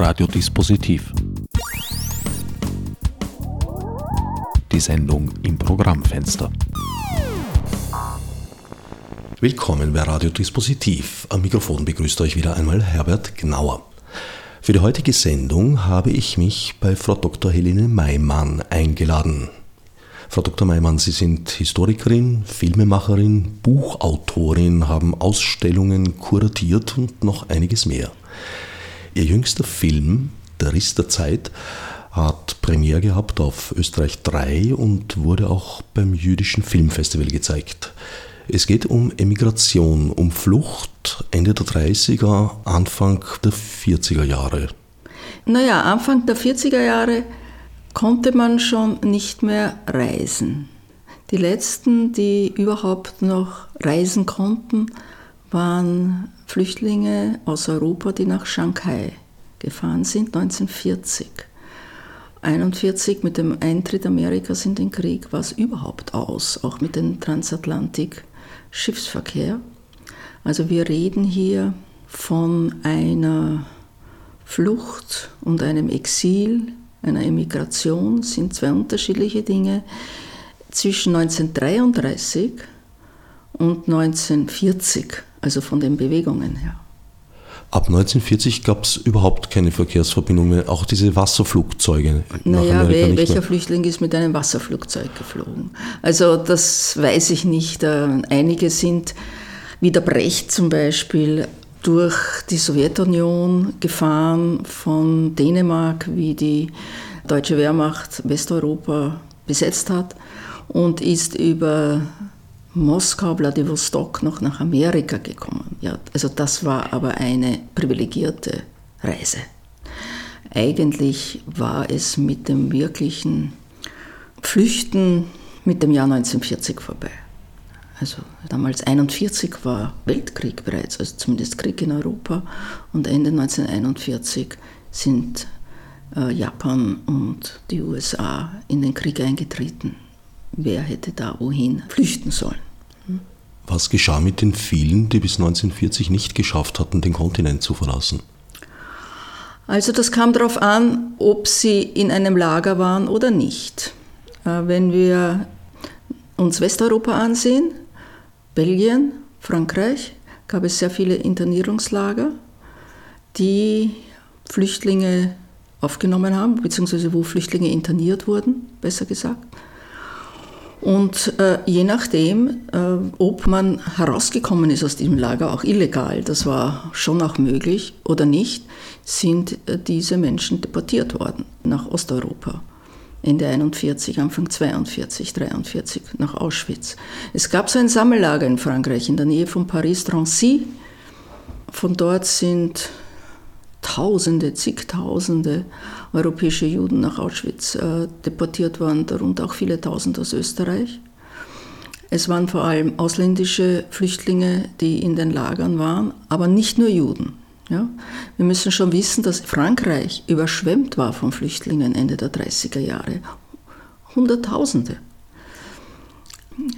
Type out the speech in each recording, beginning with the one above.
Radiodispositiv. Die Sendung im Programmfenster. Willkommen bei Radiodispositiv. Am Mikrofon begrüßt euch wieder einmal Herbert Gnauer. Für die heutige Sendung habe ich mich bei Frau Dr. Helene Maimann eingeladen. Frau Dr. Maimann, Sie sind Historikerin, Filmemacherin, Buchautorin, haben Ausstellungen kuratiert und noch einiges mehr. Ihr jüngster Film, Der Riss der Zeit, hat Premiere gehabt auf Österreich 3 und wurde auch beim Jüdischen Filmfestival gezeigt. Es geht um Emigration, um Flucht Ende der 30er, Anfang der 40er Jahre. Naja, Anfang der 40er Jahre konnte man schon nicht mehr reisen. Die letzten, die überhaupt noch reisen konnten, waren Flüchtlinge aus Europa, die nach Shanghai gefahren sind, 1940. 1941 mit dem Eintritt Amerikas in den Krieg war es überhaupt aus, auch mit dem Transatlantik-Schiffsverkehr. Also wir reden hier von einer Flucht und einem Exil einer Emigration sind zwei unterschiedliche Dinge. Zwischen 1933 und 1940, also von den Bewegungen her. Ab 1940 gab es überhaupt keine Verkehrsverbindungen mehr, auch diese Wasserflugzeuge. Naja, we welcher mehr. Flüchtling ist mit einem Wasserflugzeug geflogen? Also das weiß ich nicht. Äh, einige sind, wie der Brecht zum Beispiel, durch die Sowjetunion gefahren, von Dänemark, wie die deutsche Wehrmacht Westeuropa besetzt hat, und ist über Moskau, Vladivostok noch nach Amerika gekommen. Ja, also das war aber eine privilegierte Reise. Eigentlich war es mit dem wirklichen Flüchten mit dem Jahr 1940 vorbei. Also damals 1941 war Weltkrieg bereits, also zumindest Krieg in Europa. Und Ende 1941 sind äh, Japan und die USA in den Krieg eingetreten. Wer hätte da wohin flüchten sollen? Hm? Was geschah mit den vielen, die bis 1940 nicht geschafft hatten, den Kontinent zu verlassen? Also das kam darauf an, ob sie in einem Lager waren oder nicht. Äh, wenn wir uns Westeuropa ansehen, Belgien, Frankreich gab es sehr viele Internierungslager, die Flüchtlinge aufgenommen haben, beziehungsweise wo Flüchtlinge interniert wurden, besser gesagt. Und äh, je nachdem, äh, ob man herausgekommen ist aus diesem Lager, auch illegal, das war schon auch möglich oder nicht, sind äh, diese Menschen deportiert worden nach Osteuropa. Ende 41, Anfang 42, 43 nach Auschwitz. Es gab so ein Sammellager in Frankreich in der Nähe von Paris, Drancy. Von dort sind Tausende, zigtausende europäische Juden nach Auschwitz äh, deportiert worden, darunter auch viele Tausend aus Österreich. Es waren vor allem ausländische Flüchtlinge, die in den Lagern waren, aber nicht nur Juden. Ja? Wir müssen schon wissen, dass Frankreich überschwemmt war von Flüchtlingen Ende der 30er Jahre. Hunderttausende.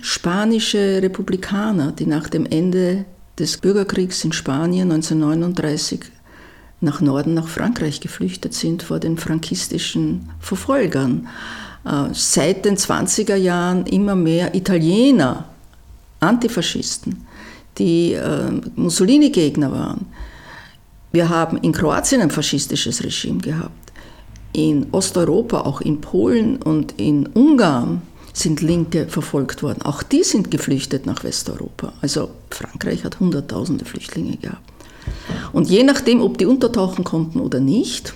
Spanische Republikaner, die nach dem Ende des Bürgerkriegs in Spanien 1939 nach Norden, nach Frankreich geflüchtet sind vor den frankistischen Verfolgern. Äh, seit den 20er Jahren immer mehr Italiener, Antifaschisten, die äh, Mussolini-Gegner waren, wir haben in Kroatien ein faschistisches Regime gehabt. In Osteuropa, auch in Polen und in Ungarn sind Linke verfolgt worden. Auch die sind geflüchtet nach Westeuropa. Also Frankreich hat Hunderttausende Flüchtlinge gehabt. Und je nachdem, ob die untertauchen konnten oder nicht,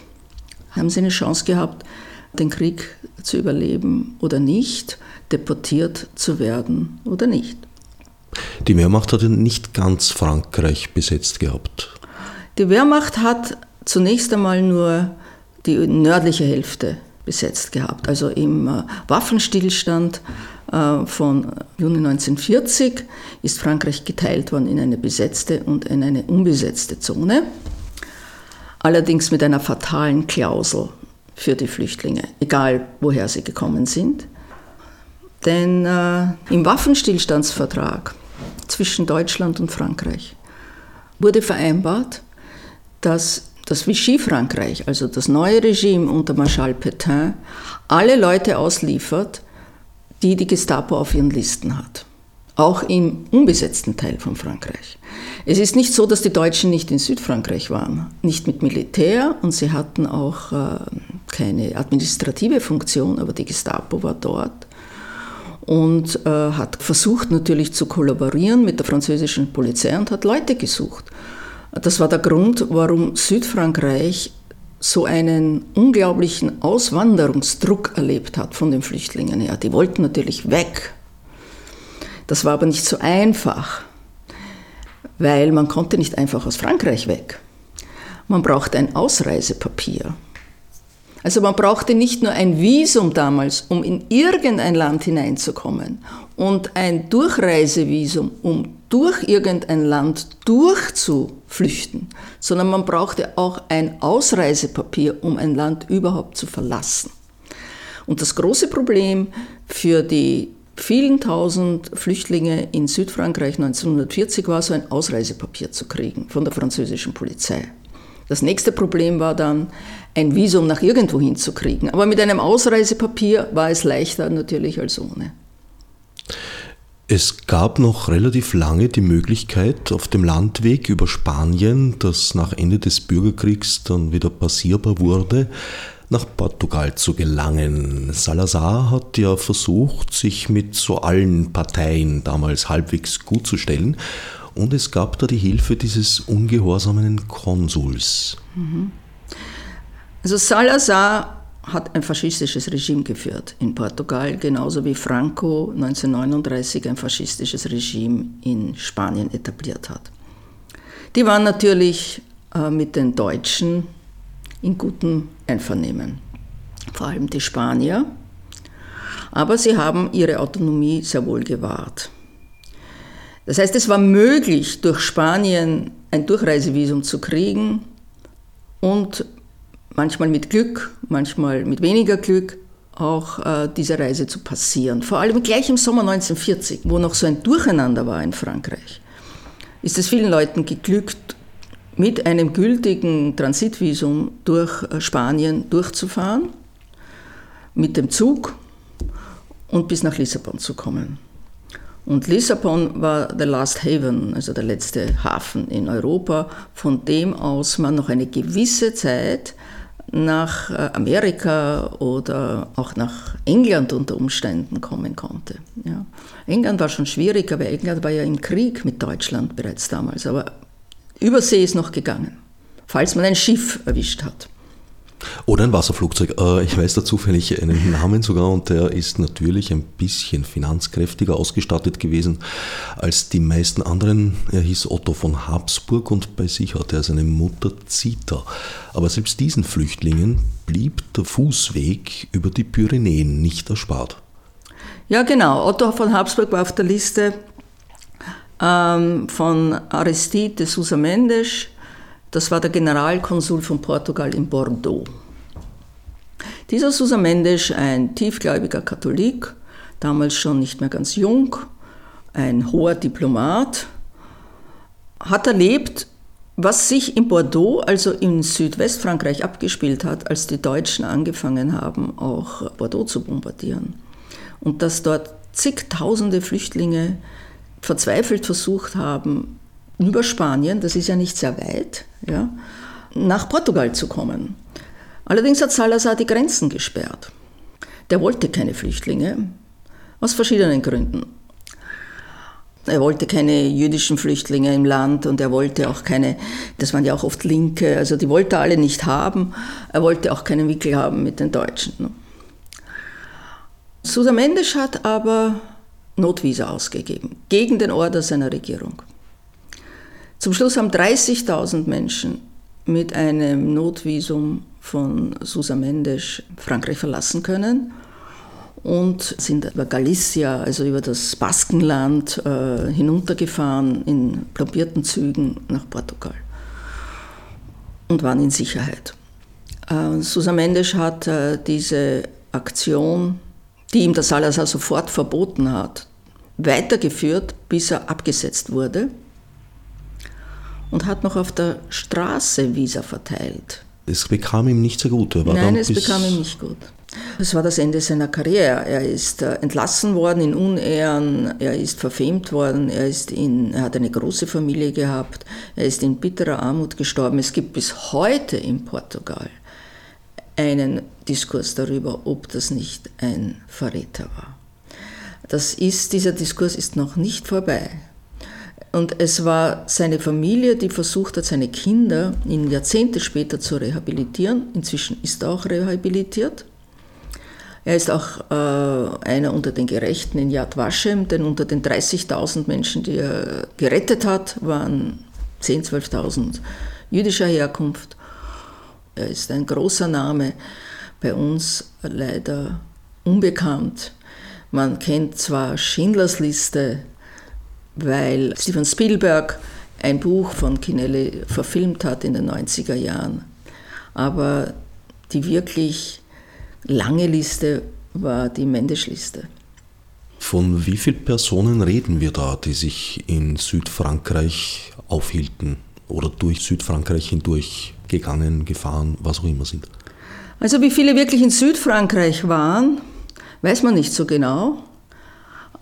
haben sie eine Chance gehabt, den Krieg zu überleben oder nicht, deportiert zu werden oder nicht. Die Wehrmacht hatte nicht ganz Frankreich besetzt gehabt. Die Wehrmacht hat zunächst einmal nur die nördliche Hälfte besetzt gehabt. Also im äh, Waffenstillstand von Juni 1940 ist Frankreich geteilt worden in eine besetzte und in eine unbesetzte Zone. Allerdings mit einer fatalen Klausel für die Flüchtlinge, egal woher sie gekommen sind. Denn äh, im Waffenstillstandsvertrag zwischen Deutschland und Frankreich wurde vereinbart, dass dass Vichy-Frankreich, also das neue Regime unter Marschall Pétain, alle Leute ausliefert, die die Gestapo auf ihren Listen hat. Auch im unbesetzten Teil von Frankreich. Es ist nicht so, dass die Deutschen nicht in Südfrankreich waren, nicht mit Militär und sie hatten auch äh, keine administrative Funktion, aber die Gestapo war dort und äh, hat versucht natürlich zu kollaborieren mit der französischen Polizei und hat Leute gesucht. Das war der Grund, warum Südfrankreich so einen unglaublichen Auswanderungsdruck erlebt hat von den Flüchtlingen her. Die wollten natürlich weg. Das war aber nicht so einfach, weil man konnte nicht einfach aus Frankreich weg. Man brauchte ein Ausreisepapier. Also man brauchte nicht nur ein Visum damals, um in irgendein Land hineinzukommen und ein Durchreisevisum, um durch irgendein Land durchzuflüchten, sondern man brauchte auch ein Ausreisepapier, um ein Land überhaupt zu verlassen. Und das große Problem für die vielen tausend Flüchtlinge in Südfrankreich 1940 war so ein Ausreisepapier zu kriegen von der französischen Polizei. Das nächste Problem war dann, ein Visum nach irgendwo hinzukriegen. Aber mit einem Ausreisepapier war es leichter natürlich als ohne. Es gab noch relativ lange die Möglichkeit, auf dem Landweg über Spanien, das nach Ende des Bürgerkriegs dann wieder passierbar wurde, nach Portugal zu gelangen. Salazar hat ja versucht, sich mit so allen Parteien damals halbwegs gut zu stellen und es gab da die Hilfe dieses ungehorsamen Konsuls. Mhm. Also Salazar hat ein faschistisches Regime geführt in Portugal, genauso wie Franco 1939 ein faschistisches Regime in Spanien etabliert hat. Die waren natürlich äh, mit den Deutschen in gutem Einvernehmen, vor allem die Spanier, aber sie haben ihre Autonomie sehr wohl gewahrt. Das heißt, es war möglich, durch Spanien ein Durchreisevisum zu kriegen und manchmal mit Glück, manchmal mit weniger Glück auch äh, diese Reise zu passieren. Vor allem gleich im Sommer 1940, wo noch so ein Durcheinander war in Frankreich, ist es vielen Leuten geglückt, mit einem gültigen Transitvisum durch äh, Spanien durchzufahren, mit dem Zug und bis nach Lissabon zu kommen. Und Lissabon war the last haven, also der letzte Hafen in Europa, von dem aus man noch eine gewisse Zeit nach äh, Amerika oder auch nach England unter Umständen kommen konnte. Ja. England war schon schwierig, aber England war ja im Krieg mit Deutschland bereits damals. Aber Übersee ist noch gegangen, falls man ein Schiff erwischt hat. Oder ein Wasserflugzeug. Äh, ich weiß da zufällig einen Namen sogar und der ist natürlich ein bisschen finanzkräftiger ausgestattet gewesen als die meisten anderen. Er hieß Otto von Habsburg und bei sich hatte er seine Mutter Zita. Aber selbst diesen Flüchtlingen blieb der Fußweg über die Pyrenäen nicht erspart. Ja, genau. Otto von Habsburg war auf der Liste ähm, von Aristide de Sousa Mendes das war der Generalkonsul von Portugal in Bordeaux. Dieser Sousa Mendes, ein tiefgläubiger Katholik, damals schon nicht mehr ganz jung, ein hoher Diplomat, hat erlebt, was sich in Bordeaux, also in Südwestfrankreich, abgespielt hat, als die Deutschen angefangen haben, auch Bordeaux zu bombardieren. Und dass dort zigtausende Flüchtlinge verzweifelt versucht haben, über Spanien, das ist ja nicht sehr weit, ja, nach Portugal zu kommen. Allerdings hat Salazar die Grenzen gesperrt. Der wollte keine Flüchtlinge, aus verschiedenen Gründen. Er wollte keine jüdischen Flüchtlinge im Land und er wollte auch keine, das waren ja auch oft Linke, also die wollte er alle nicht haben. Er wollte auch keinen Wickel haben mit den Deutschen. Susa Mendes hat aber Notvisa ausgegeben, gegen den Order seiner Regierung. Zum Schluss haben 30.000 Menschen mit einem Notvisum von Susa Mendes Frankreich verlassen können und sind über Galicia, also über das Baskenland, äh, hinuntergefahren in plombierten Zügen nach Portugal und waren in Sicherheit. Äh, Susa Mendes hat äh, diese Aktion, die ihm der Salazar sofort verboten hat, weitergeführt, bis er abgesetzt wurde und hat noch auf der Straße Visa verteilt. Es bekam ihm nicht so gut. Nein, es bekam ihm nicht gut. Es war das Ende seiner Karriere. Er ist äh, entlassen worden in Unehren, er ist verfemt worden, er, ist in, er hat eine große Familie gehabt, er ist in bitterer Armut gestorben. Es gibt bis heute in Portugal einen Diskurs darüber, ob das nicht ein Verräter war. Das ist, dieser Diskurs ist noch nicht vorbei. Und es war seine Familie, die versucht hat, seine Kinder in Jahrzehnte später zu rehabilitieren. Inzwischen ist er auch rehabilitiert. Er ist auch äh, einer unter den Gerechten in Yad Vashem, denn unter den 30.000 Menschen, die er gerettet hat, waren 10.000, 12.000 jüdischer Herkunft. Er ist ein großer Name, bei uns leider unbekannt. Man kennt zwar Schindlers Liste, weil Steven Spielberg ein Buch von Kinelli verfilmt hat in den 90er Jahren, aber die wirklich lange Liste war die Mendesch-Liste. Von wie vielen Personen reden wir da, die sich in Südfrankreich aufhielten oder durch Südfrankreich hindurch gegangen, gefahren, was auch immer sind? Also wie viele wirklich in Südfrankreich waren, weiß man nicht so genau.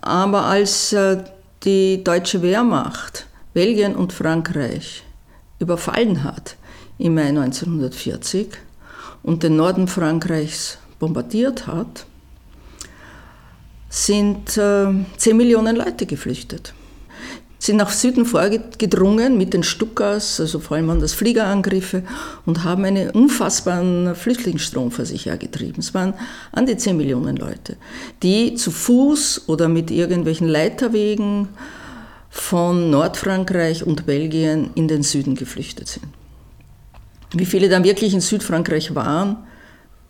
Aber als äh, die deutsche Wehrmacht Belgien und Frankreich überfallen hat im Mai 1940 und den Norden Frankreichs bombardiert hat, sind äh, 10 Millionen Leute geflüchtet. Sind nach Süden vorgedrungen mit den Stukas, also vor allem an das Fliegerangriffe, und haben einen unfassbaren Flüchtlingsstrom vor sich hergetrieben. Es waren an die 10 Millionen Leute, die zu Fuß oder mit irgendwelchen Leiterwegen von Nordfrankreich und Belgien in den Süden geflüchtet sind. Wie viele dann wirklich in Südfrankreich waren,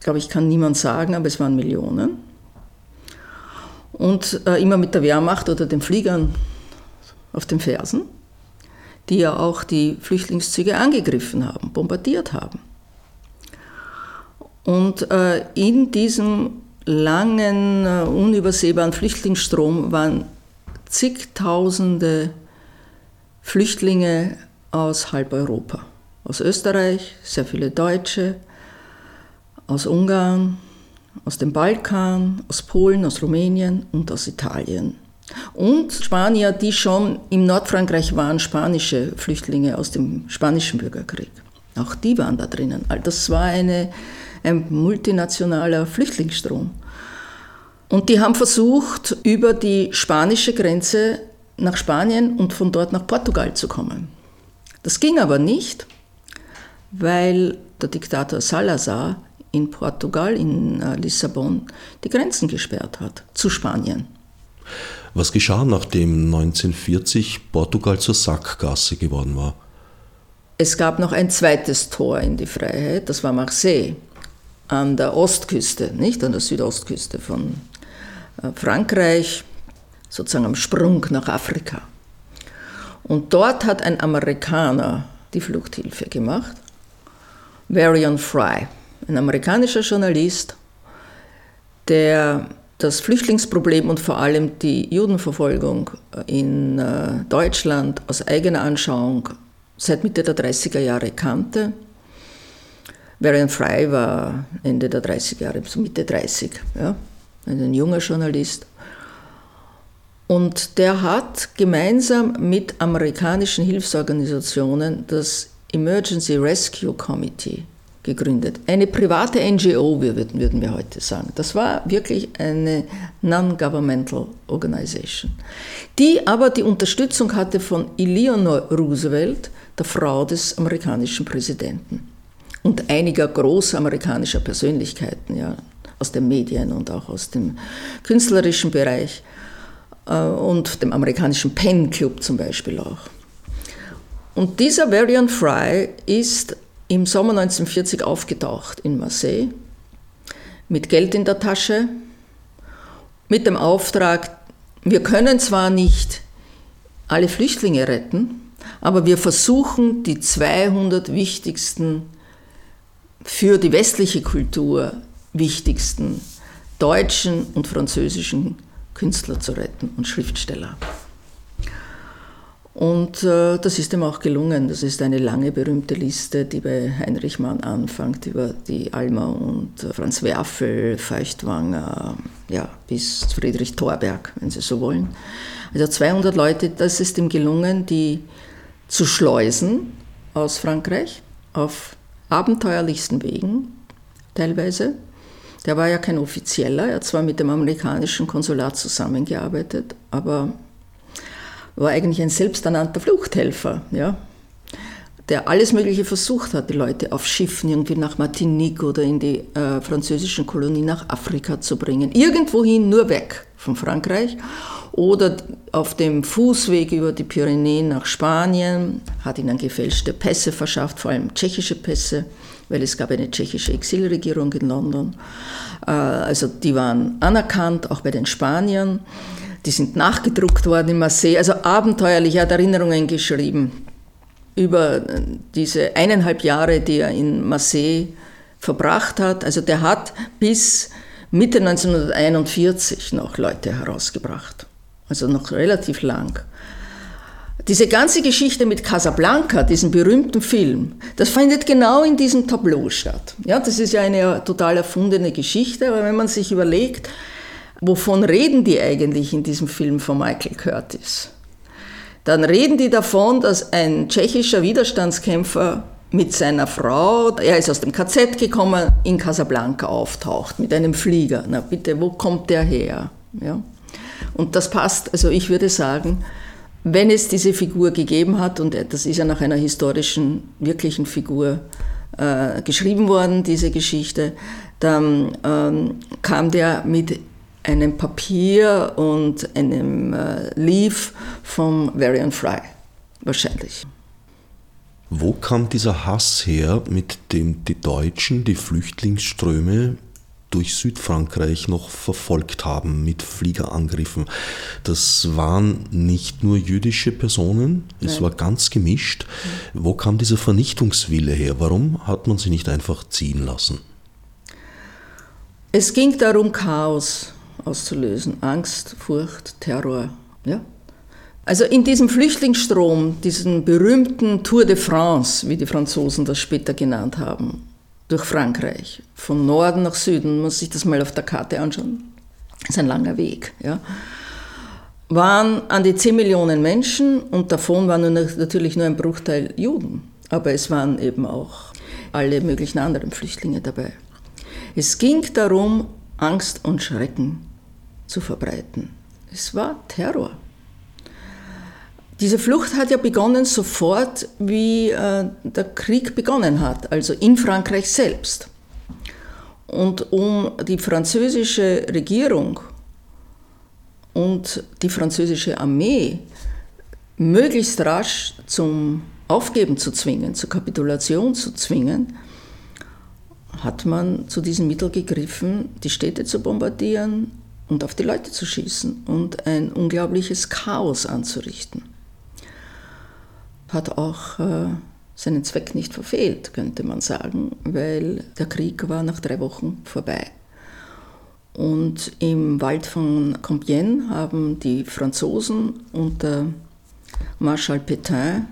glaube ich, kann niemand sagen, aber es waren Millionen. Und äh, immer mit der Wehrmacht oder den Fliegern auf den Fersen, die ja auch die Flüchtlingszüge angegriffen haben, bombardiert haben. Und äh, in diesem langen, äh, unübersehbaren Flüchtlingsstrom waren zigtausende Flüchtlinge aus halb Europa. Aus Österreich, sehr viele Deutsche, aus Ungarn, aus dem Balkan, aus Polen, aus Rumänien und aus Italien. Und Spanier, die schon im Nordfrankreich waren, spanische Flüchtlinge aus dem spanischen Bürgerkrieg. Auch die waren da drinnen. Das war eine, ein multinationaler Flüchtlingsstrom. Und die haben versucht, über die spanische Grenze nach Spanien und von dort nach Portugal zu kommen. Das ging aber nicht, weil der Diktator Salazar in Portugal, in äh, Lissabon, die Grenzen gesperrt hat zu Spanien. Was geschah, nachdem 1940 Portugal zur Sackgasse geworden war? Es gab noch ein zweites Tor in die Freiheit, das war Marseille, an der Ostküste, nicht an der Südostküste von äh, Frankreich, sozusagen am Sprung nach Afrika. Und dort hat ein Amerikaner die Fluchthilfe gemacht, Varian Fry ein amerikanischer Journalist, der das Flüchtlingsproblem und vor allem die Judenverfolgung in äh, Deutschland aus eigener Anschauung seit Mitte der 30er Jahre kannte. Varian Fry war Ende der 30er Jahre, so Mitte 30, ja, ein junger Journalist. Und der hat gemeinsam mit amerikanischen Hilfsorganisationen das Emergency Rescue Committee gegründet. Eine private NGO, würden, wir heute sagen. Das war wirklich eine Non-Governmental Organization, die aber die Unterstützung hatte von Eleanor Roosevelt, der Frau des amerikanischen Präsidenten und einiger großer amerikanischer Persönlichkeiten ja, aus den Medien und auch aus dem künstlerischen Bereich äh, und dem amerikanischen Pen Club zum Beispiel auch. Und dieser Varian Fry ist im Sommer 1940 aufgetaucht in Marseille mit Geld in der Tasche, mit dem Auftrag, wir können zwar nicht alle Flüchtlinge retten, aber wir versuchen die 200 wichtigsten für die westliche Kultur wichtigsten deutschen und französischen Künstler zu retten und Schriftsteller. Und äh, das ist ihm auch gelungen. Das ist eine lange berühmte Liste, die bei Heinrich Mann anfängt, über die Alma und äh, Franz Werfel, Feuchtwanger, ja, bis Friedrich Thorberg, wenn Sie so wollen. Also 200 Leute, das ist ihm gelungen, die zu schleusen aus Frankreich auf abenteuerlichsten Wegen teilweise. Der war ja kein Offizieller, er hat zwar mit dem amerikanischen Konsulat zusammengearbeitet, aber war eigentlich ein selbsternannter Fluchthelfer, ja, der alles Mögliche versucht hat, die Leute auf Schiffen irgendwie nach Martinique oder in die äh, französischen Kolonie nach Afrika zu bringen. Irgendwohin nur weg von Frankreich oder auf dem Fußweg über die Pyrenäen nach Spanien, hat ihnen gefälschte Pässe verschafft, vor allem tschechische Pässe, weil es gab eine tschechische Exilregierung in London. Äh, also die waren anerkannt, auch bei den Spaniern. Die sind nachgedruckt worden in Marseille, also abenteuerlich, er hat Erinnerungen geschrieben über diese eineinhalb Jahre, die er in Marseille verbracht hat. Also der hat bis Mitte 1941 noch Leute herausgebracht, also noch relativ lang. Diese ganze Geschichte mit Casablanca, diesem berühmten Film, das findet genau in diesem Tableau statt. Ja, das ist ja eine total erfundene Geschichte, aber wenn man sich überlegt, wovon reden die eigentlich in diesem Film von Michael Curtis? Dann reden die davon, dass ein tschechischer Widerstandskämpfer mit seiner Frau, er ist aus dem KZ gekommen, in Casablanca auftaucht mit einem Flieger. Na bitte, wo kommt der her? Ja? Und das passt, also ich würde sagen, wenn es diese Figur gegeben hat, und das ist ja nach einer historischen, wirklichen Figur äh, geschrieben worden, diese Geschichte, dann ähm, kam der mit einem Papier und einem äh, Leaf vom Varian Fry, wahrscheinlich. Wo kam dieser Hass her, mit dem die Deutschen die Flüchtlingsströme durch Südfrankreich noch verfolgt haben mit Fliegerangriffen? Das waren nicht nur jüdische Personen, es Nein. war ganz gemischt. Wo kam dieser Vernichtungswille her? Warum hat man sie nicht einfach ziehen lassen? Es ging darum, Chaos auszulösen. Angst, Furcht, Terror. Ja? Also in diesem Flüchtlingsstrom, diesen berühmten Tour de France, wie die Franzosen das später genannt haben, durch Frankreich, von Norden nach Süden, muss sich das mal auf der Karte anschauen, ist ein langer Weg, ja, waren an die 10 Millionen Menschen und davon waren natürlich nur ein Bruchteil Juden, aber es waren eben auch alle möglichen anderen Flüchtlinge dabei. Es ging darum, Angst und Schrecken zu verbreiten. Es war Terror. Diese Flucht hat ja begonnen sofort, wie äh, der Krieg begonnen hat, also in Frankreich selbst. Und um die französische Regierung und die französische Armee möglichst rasch zum Aufgeben zu zwingen, zur Kapitulation zu zwingen, hat man zu diesem Mittel gegriffen, die Städte zu bombardieren, und auf die Leute zu schießen und ein unglaubliches Chaos anzurichten. Hat auch äh, seinen Zweck nicht verfehlt, könnte man sagen, weil der Krieg war nach drei Wochen vorbei. Und im Wald von Compiègne haben die Franzosen unter Marschall Pétain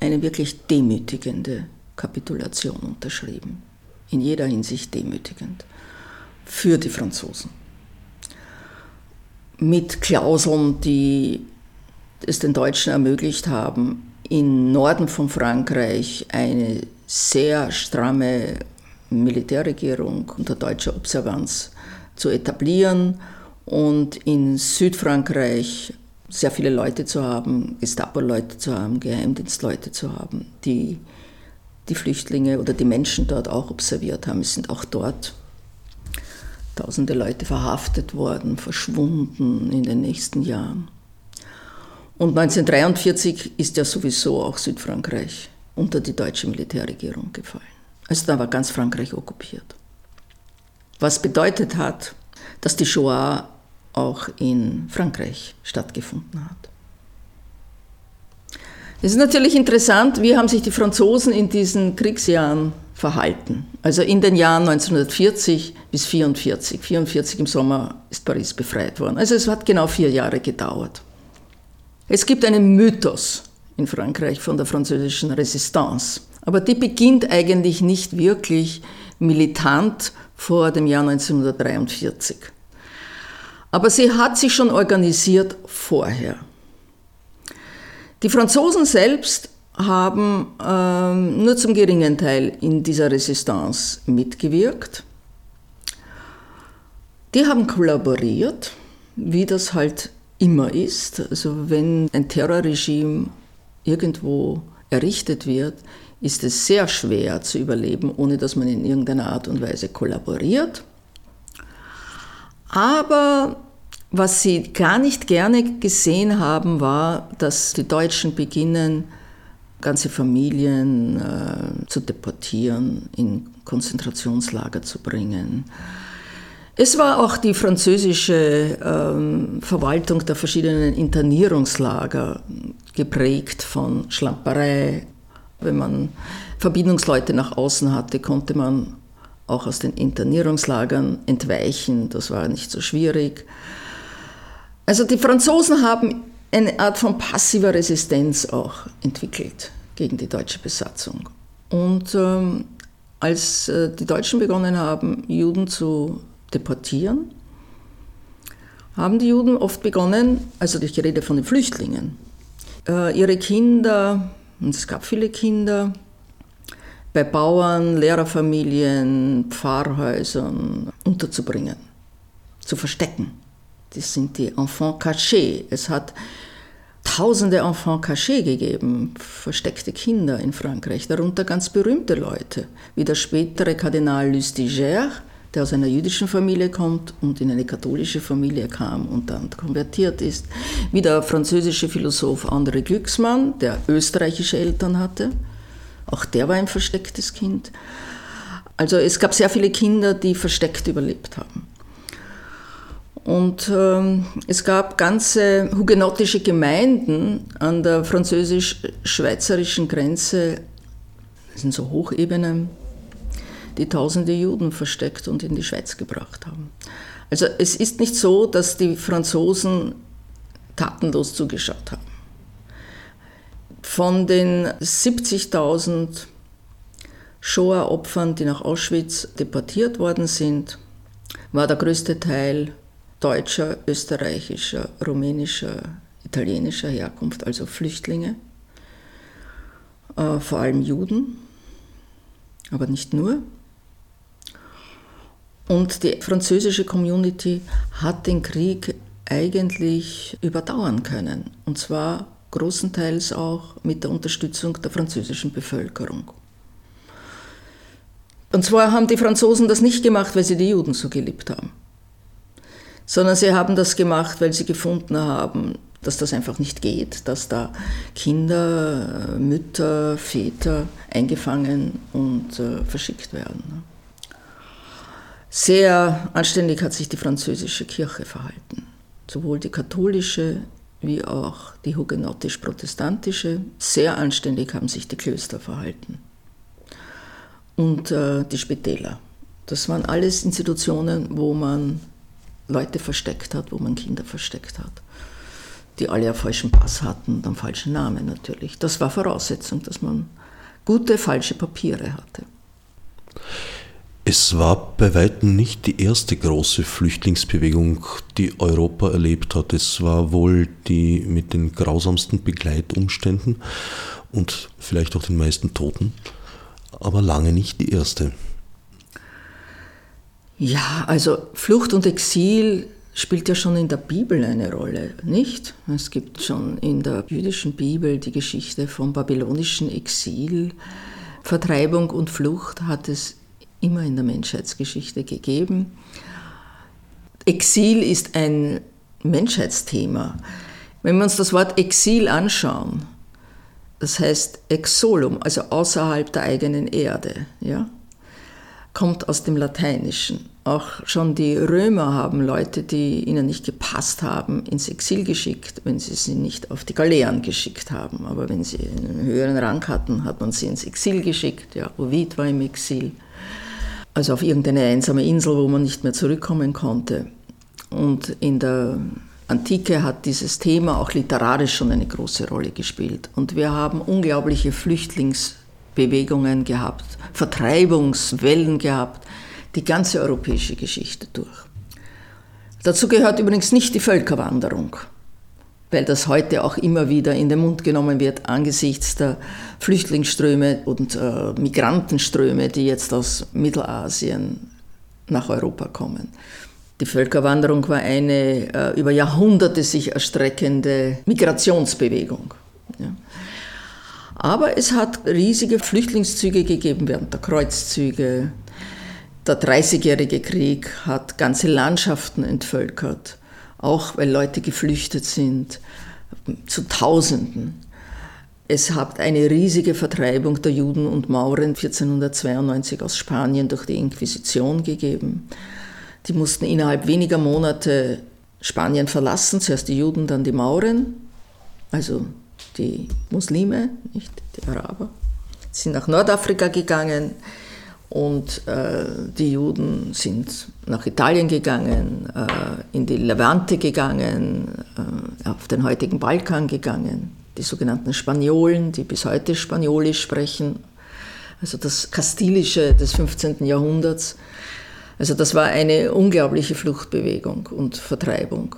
eine wirklich demütigende Kapitulation unterschrieben. In jeder Hinsicht demütigend. Für die Franzosen mit Klauseln, die es den Deutschen ermöglicht haben, im Norden von Frankreich eine sehr stramme Militärregierung unter deutscher Observanz zu etablieren und in Südfrankreich sehr viele Leute zu haben, Gestapo-Leute zu haben, Geheimdienstleute zu haben, die die Flüchtlinge oder die Menschen dort auch observiert haben. Es sind auch dort tausende Leute verhaftet worden, verschwunden in den nächsten Jahren. Und 1943 ist ja sowieso auch Südfrankreich unter die deutsche Militärregierung gefallen. Also da war ganz Frankreich okkupiert. Was bedeutet hat, dass die Shoah auch in Frankreich stattgefunden hat. Es ist natürlich interessant, wie haben sich die Franzosen in diesen Kriegsjahren verhalten. Also in den Jahren 1940 bis 1944. 1944 im Sommer ist Paris befreit worden. Also es hat genau vier Jahre gedauert. Es gibt einen Mythos in Frankreich von der französischen Resistance, aber die beginnt eigentlich nicht wirklich militant vor dem Jahr 1943. Aber sie hat sich schon organisiert vorher. Die Franzosen selbst haben ähm, nur zum geringen Teil in dieser Resistance mitgewirkt. Die haben kollaboriert, wie das halt immer ist. Also wenn ein Terrorregime irgendwo errichtet wird, ist es sehr schwer zu überleben, ohne dass man in irgendeiner Art und Weise kollaboriert. Aber was sie gar nicht gerne gesehen haben, war, dass die Deutschen beginnen, ganze Familien äh, zu deportieren, in Konzentrationslager zu bringen. Es war auch die französische ähm, Verwaltung der verschiedenen Internierungslager geprägt von Schlamperei. Wenn man Verbindungsleute nach außen hatte, konnte man auch aus den Internierungslagern entweichen. Das war nicht so schwierig. Also die Franzosen haben eine Art von passiver Resistenz auch entwickelt gegen die deutsche Besatzung. Und ähm, als äh, die Deutschen begonnen haben, Juden zu deportieren, haben die Juden oft begonnen, also ich rede von den Flüchtlingen, äh, ihre Kinder, und es gab viele Kinder, bei Bauern, Lehrerfamilien, Pfarrhäusern unterzubringen, zu verstecken. Das sind die Enfants cachés. Es hat tausende Enfants cachés gegeben, versteckte Kinder in Frankreich, darunter ganz berühmte Leute, wie der spätere Kardinal Lustiger, der aus einer jüdischen Familie kommt und in eine katholische Familie kam und dann konvertiert ist, wie der französische Philosoph André Glücksmann, der österreichische Eltern hatte. Auch der war ein verstecktes Kind. Also es gab sehr viele Kinder, die versteckt überlebt haben. Und ähm, es gab ganze hugenottische Gemeinden an der französisch-schweizerischen Grenze, das sind so Hochebenen, die tausende Juden versteckt und in die Schweiz gebracht haben. Also es ist nicht so, dass die Franzosen tatenlos zugeschaut haben. Von den 70.000 Shoah-Opfern, die nach Auschwitz deportiert worden sind, war der größte Teil deutscher, österreichischer, rumänischer, italienischer Herkunft, also Flüchtlinge, äh, vor allem Juden, aber nicht nur. Und die französische Community hat den Krieg eigentlich überdauern können. Und zwar großenteils auch mit der Unterstützung der französischen Bevölkerung. Und zwar haben die Franzosen das nicht gemacht, weil sie die Juden so geliebt haben, sondern sie haben das gemacht, weil sie gefunden haben, dass das einfach nicht geht, dass da Kinder, Mütter, Väter eingefangen und äh, verschickt werden. Sehr anständig hat sich die französische Kirche verhalten. Sowohl die katholische wie auch die hugenottisch-protestantische. Sehr anständig haben sich die Klöster verhalten. Und äh, die Spitäler. Das waren alles Institutionen, wo man Leute versteckt hat, wo man Kinder versteckt hat, die alle einen falschen Pass hatten und einen falschen Namen natürlich. Das war Voraussetzung, dass man gute falsche Papiere hatte. Es war bei weitem nicht die erste große Flüchtlingsbewegung, die Europa erlebt hat. Es war wohl die mit den grausamsten Begleitumständen und vielleicht auch den meisten Toten, aber lange nicht die erste. Ja, also Flucht und Exil spielt ja schon in der Bibel eine Rolle, nicht? Es gibt schon in der jüdischen Bibel die Geschichte vom babylonischen Exil. Vertreibung und Flucht hat es immer in der Menschheitsgeschichte gegeben. Exil ist ein Menschheitsthema. Wenn wir uns das Wort Exil anschauen, das heißt Exolum, also außerhalb der eigenen Erde, ja, kommt aus dem Lateinischen. Auch schon die Römer haben Leute, die ihnen nicht gepasst haben, ins Exil geschickt, wenn sie sie nicht auf die Galeeren geschickt haben. Aber wenn sie einen höheren Rang hatten, hat man sie ins Exil geschickt. Ja, Ovid war im Exil also auf irgendeine einsame Insel, wo man nicht mehr zurückkommen konnte. Und in der Antike hat dieses Thema auch literarisch schon eine große Rolle gespielt. Und wir haben unglaubliche Flüchtlingsbewegungen gehabt, Vertreibungswellen gehabt, die ganze europäische Geschichte durch. Dazu gehört übrigens nicht die Völkerwanderung, weil das heute auch immer wieder in den Mund genommen wird angesichts der Flüchtlingsströme und äh, Migrantenströme, die jetzt aus Mittelasien nach Europa kommen. Die Völkerwanderung war eine äh, über Jahrhunderte sich erstreckende Migrationsbewegung. Ja. Aber es hat riesige Flüchtlingszüge gegeben während der Kreuzzüge. Der Dreißigjährige Krieg hat ganze Landschaften entvölkert, auch weil Leute geflüchtet sind, zu Tausenden. Es hat eine riesige Vertreibung der Juden und Mauren 1492 aus Spanien durch die Inquisition gegeben. Die mussten innerhalb weniger Monate Spanien verlassen, zuerst die Juden, dann die Mauren, also die Muslime, nicht die Araber. Sind nach Nordafrika gegangen und äh, die Juden sind nach Italien gegangen, äh, in die Levante gegangen, äh, auf den heutigen Balkan gegangen. Die sogenannten Spaniolen, die bis heute Spaniolisch sprechen, also das Kastilische des 15. Jahrhunderts. Also das war eine unglaubliche Fluchtbewegung und Vertreibung.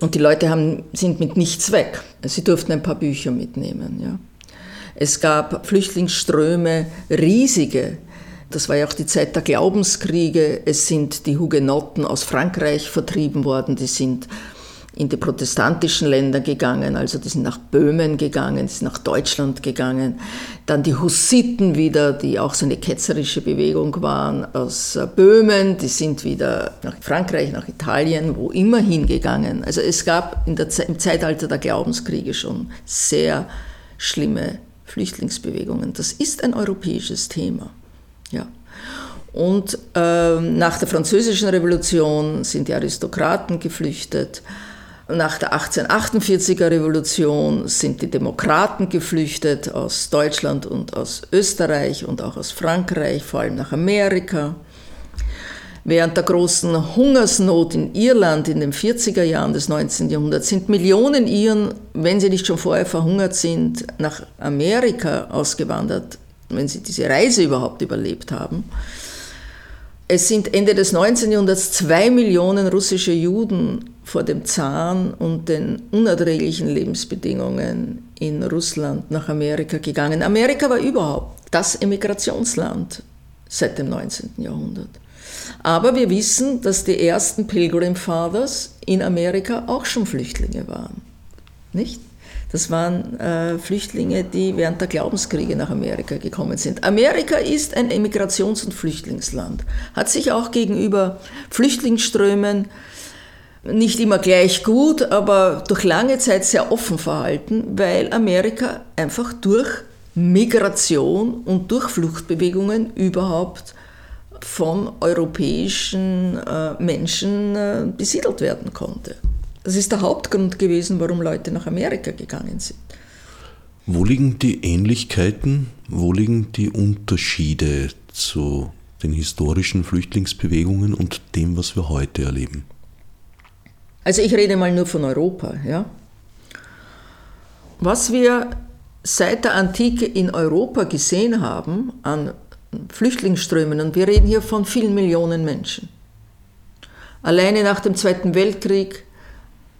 Und die Leute haben, sind mit nichts weg. Sie durften ein paar Bücher mitnehmen. Ja. Es gab Flüchtlingsströme, riesige. Das war ja auch die Zeit der Glaubenskriege. Es sind die Hugenotten aus Frankreich vertrieben worden. Die sind in die protestantischen Länder gegangen, also die sind nach Böhmen gegangen, die sind nach Deutschland gegangen. Dann die Hussiten wieder, die auch so eine ketzerische Bewegung waren aus äh, Böhmen, die sind wieder nach Frankreich, nach Italien, wo immer hingegangen. Also es gab Ze im Zeitalter der Glaubenskriege schon sehr schlimme Flüchtlingsbewegungen. Das ist ein europäisches Thema. Ja. Und äh, nach der Französischen Revolution sind die Aristokraten geflüchtet. Nach der 1848er Revolution sind die Demokraten geflüchtet aus Deutschland und aus Österreich und auch aus Frankreich, vor allem nach Amerika. Während der großen Hungersnot in Irland in den 40er Jahren des 19. Jahrhunderts sind Millionen Iren, wenn sie nicht schon vorher verhungert sind, nach Amerika ausgewandert, wenn sie diese Reise überhaupt überlebt haben. Es sind Ende des 19. Jahrhunderts zwei Millionen russische Juden vor dem Zahn und den unerträglichen Lebensbedingungen in Russland nach Amerika gegangen. Amerika war überhaupt das Emigrationsland seit dem 19. Jahrhundert. Aber wir wissen, dass die ersten Pilgrim Fathers in Amerika auch schon Flüchtlinge waren. Nicht? Das waren äh, Flüchtlinge, die während der Glaubenskriege nach Amerika gekommen sind. Amerika ist ein Emigrations- und Flüchtlingsland, hat sich auch gegenüber Flüchtlingsströmen nicht immer gleich gut, aber durch lange Zeit sehr offen verhalten, weil Amerika einfach durch Migration und durch Fluchtbewegungen überhaupt von europäischen äh, Menschen äh, besiedelt werden konnte. Das ist der Hauptgrund gewesen, warum Leute nach Amerika gegangen sind. Wo liegen die Ähnlichkeiten, wo liegen die Unterschiede zu den historischen Flüchtlingsbewegungen und dem, was wir heute erleben? Also ich rede mal nur von Europa. Ja? Was wir seit der Antike in Europa gesehen haben an Flüchtlingsströmen, und wir reden hier von vielen Millionen Menschen. Alleine nach dem Zweiten Weltkrieg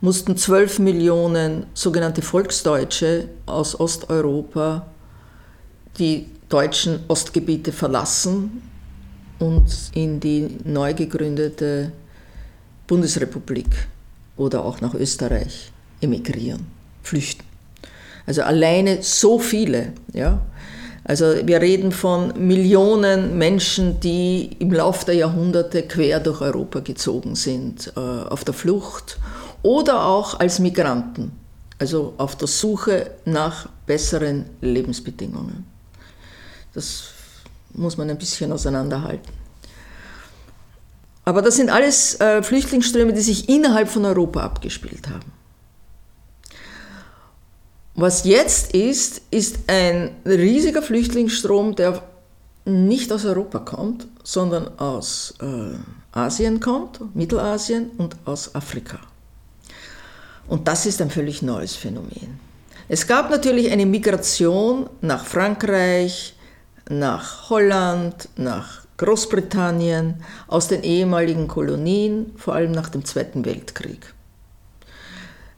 mussten 12 Millionen sogenannte Volksdeutsche aus Osteuropa die deutschen Ostgebiete verlassen und in die neu gegründete Bundesrepublik oder auch nach Österreich emigrieren, flüchten. Also alleine so viele. Ja? Also wir reden von Millionen Menschen, die im Laufe der Jahrhunderte quer durch Europa gezogen sind, äh, auf der Flucht oder auch als Migranten, also auf der Suche nach besseren Lebensbedingungen. Das muss man ein bisschen auseinanderhalten. Aber das sind alles äh, Flüchtlingsströme, die sich innerhalb von Europa abgespielt haben. Was jetzt ist, ist ein riesiger Flüchtlingsstrom, der nicht aus Europa kommt, sondern aus äh, Asien kommt, Mittelasien und aus Afrika. Und das ist ein völlig neues Phänomen. Es gab natürlich eine Migration nach Frankreich, nach Holland, nach Großbritannien, aus den ehemaligen Kolonien, vor allem nach dem Zweiten Weltkrieg.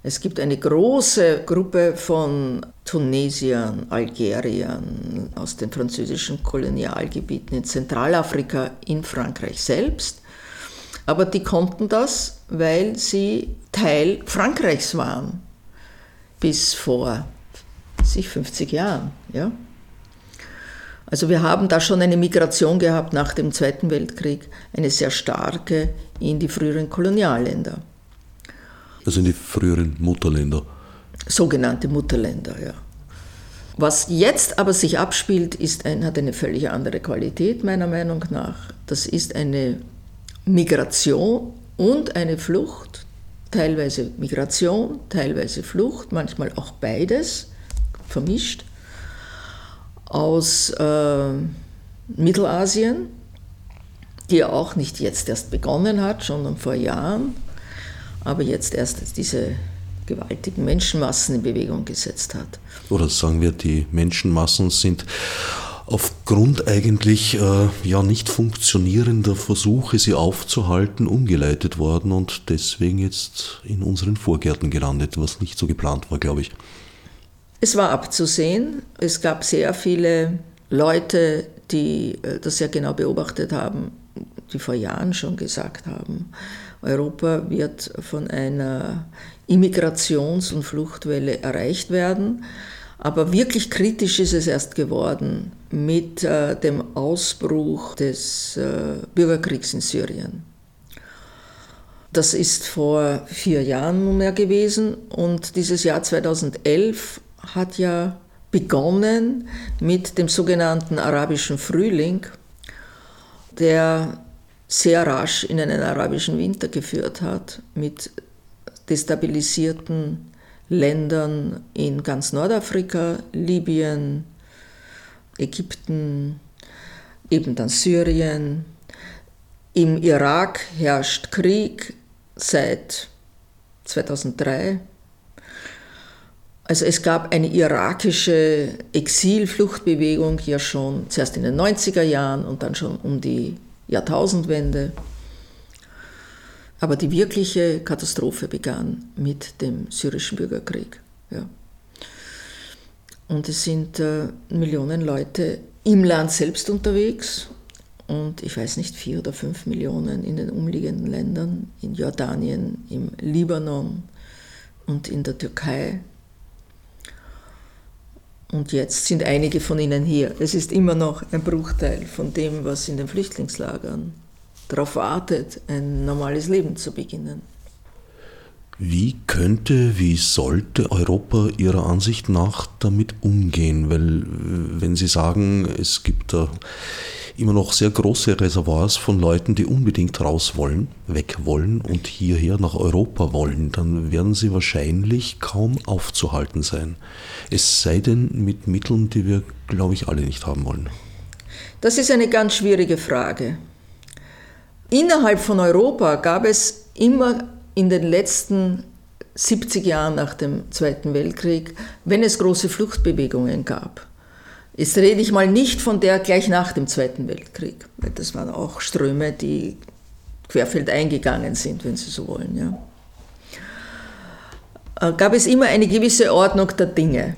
Es gibt eine große Gruppe von Tunesiern, Algeriern aus den französischen Kolonialgebieten in Zentralafrika, in Frankreich selbst. Aber die konnten das, weil sie Teil Frankreichs waren bis vor sich 50 Jahren. Ja? Also wir haben da schon eine Migration gehabt nach dem Zweiten Weltkrieg, eine sehr starke in die früheren Kolonialländer. Also in die früheren Mutterländer. Sogenannte Mutterländer, ja. Was jetzt aber sich abspielt, ist ein, hat eine völlig andere Qualität meiner Meinung nach. Das ist eine Migration und eine Flucht teilweise Migration, teilweise Flucht, manchmal auch beides vermischt, aus äh, Mittelasien, die ja auch nicht jetzt erst begonnen hat, sondern vor Jahren, aber jetzt erst diese gewaltigen Menschenmassen in Bewegung gesetzt hat. Oder sagen wir, die Menschenmassen sind aufgrund eigentlich äh, ja nicht funktionierender Versuche, sie aufzuhalten, umgeleitet worden und deswegen jetzt in unseren Vorgärten gelandet, was nicht so geplant war, glaube ich. Es war abzusehen. Es gab sehr viele Leute, die äh, das sehr genau beobachtet haben, die vor Jahren schon gesagt haben, Europa wird von einer Immigrations- und Fluchtwelle erreicht werden. Aber wirklich kritisch ist es erst geworden mit äh, dem Ausbruch des äh, Bürgerkriegs in Syrien. Das ist vor vier Jahren nunmehr gewesen und dieses Jahr 2011 hat ja begonnen mit dem sogenannten arabischen Frühling, der sehr rasch in einen arabischen Winter geführt hat, mit destabilisierten Ländern in ganz Nordafrika, Libyen, Ägypten, eben dann Syrien. Im Irak herrscht Krieg seit 2003. Also es gab eine irakische Exilfluchtbewegung ja schon zuerst in den 90er Jahren und dann schon um die Jahrtausendwende. Aber die wirkliche Katastrophe begann mit dem syrischen Bürgerkrieg. Ja. Und es sind äh, Millionen Leute im Land selbst unterwegs und ich weiß nicht, vier oder fünf Millionen in den umliegenden Ländern, in Jordanien, im Libanon und in der Türkei. Und jetzt sind einige von ihnen hier. Es ist immer noch ein Bruchteil von dem, was in den Flüchtlingslagern darauf wartet, ein normales Leben zu beginnen. Wie könnte, wie sollte Europa Ihrer Ansicht nach damit umgehen? Weil wenn Sie sagen, es gibt da immer noch sehr große Reservoirs von Leuten, die unbedingt raus wollen, weg wollen und hierher nach Europa wollen, dann werden sie wahrscheinlich kaum aufzuhalten sein. Es sei denn mit Mitteln, die wir, glaube ich, alle nicht haben wollen. Das ist eine ganz schwierige Frage. Innerhalb von Europa gab es immer in den letzten 70 Jahren nach dem Zweiten Weltkrieg, wenn es große Fluchtbewegungen gab. Jetzt rede ich mal nicht von der gleich nach dem Zweiten Weltkrieg, weil das waren auch Ströme, die querfeldein gegangen sind, wenn Sie so wollen. Ja. Äh, gab es immer eine gewisse Ordnung der Dinge.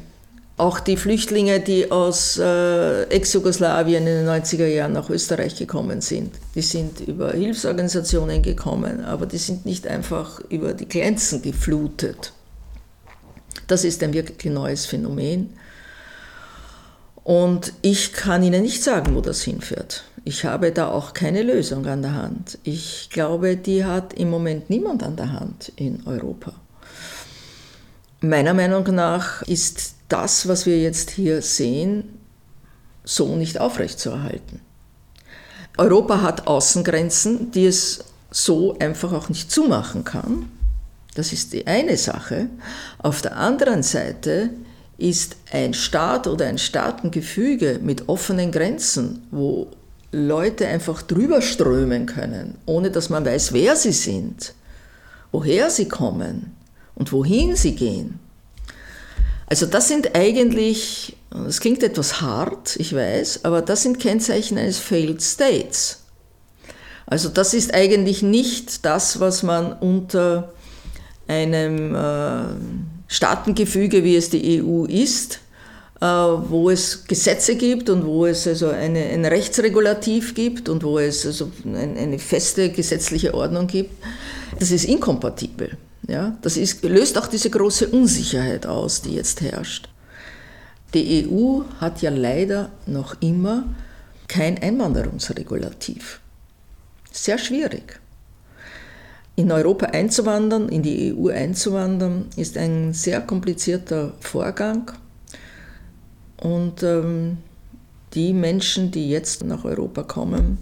Auch die Flüchtlinge, die aus äh, Ex-Jugoslawien in den 90er Jahren nach Österreich gekommen sind, die sind über Hilfsorganisationen gekommen, aber die sind nicht einfach über die Grenzen geflutet. Das ist ein wirklich neues Phänomen. Und ich kann Ihnen nicht sagen, wo das hinführt. Ich habe da auch keine Lösung an der Hand. Ich glaube, die hat im Moment niemand an der Hand in Europa. Meiner Meinung nach ist das, was wir jetzt hier sehen, so nicht aufrechtzuerhalten. Europa hat Außengrenzen, die es so einfach auch nicht zumachen kann. Das ist die eine Sache. Auf der anderen Seite ist ein Staat oder ein Staatengefüge mit offenen Grenzen, wo Leute einfach drüber strömen können, ohne dass man weiß, wer sie sind, woher sie kommen und wohin sie gehen. Also das sind eigentlich, das klingt etwas hart, ich weiß, aber das sind Kennzeichen eines Failed States. Also das ist eigentlich nicht das, was man unter einem äh, Staatengefüge, wie es die EU ist, äh, wo es Gesetze gibt und wo es also eine, ein Rechtsregulativ gibt und wo es also ein, eine feste gesetzliche Ordnung gibt, das ist inkompatibel. Ja? Das ist, löst auch diese große Unsicherheit aus, die jetzt herrscht. Die EU hat ja leider noch immer kein Einwanderungsregulativ. Sehr schwierig. In Europa einzuwandern, in die EU einzuwandern, ist ein sehr komplizierter Vorgang. Und ähm, die Menschen, die jetzt nach Europa kommen,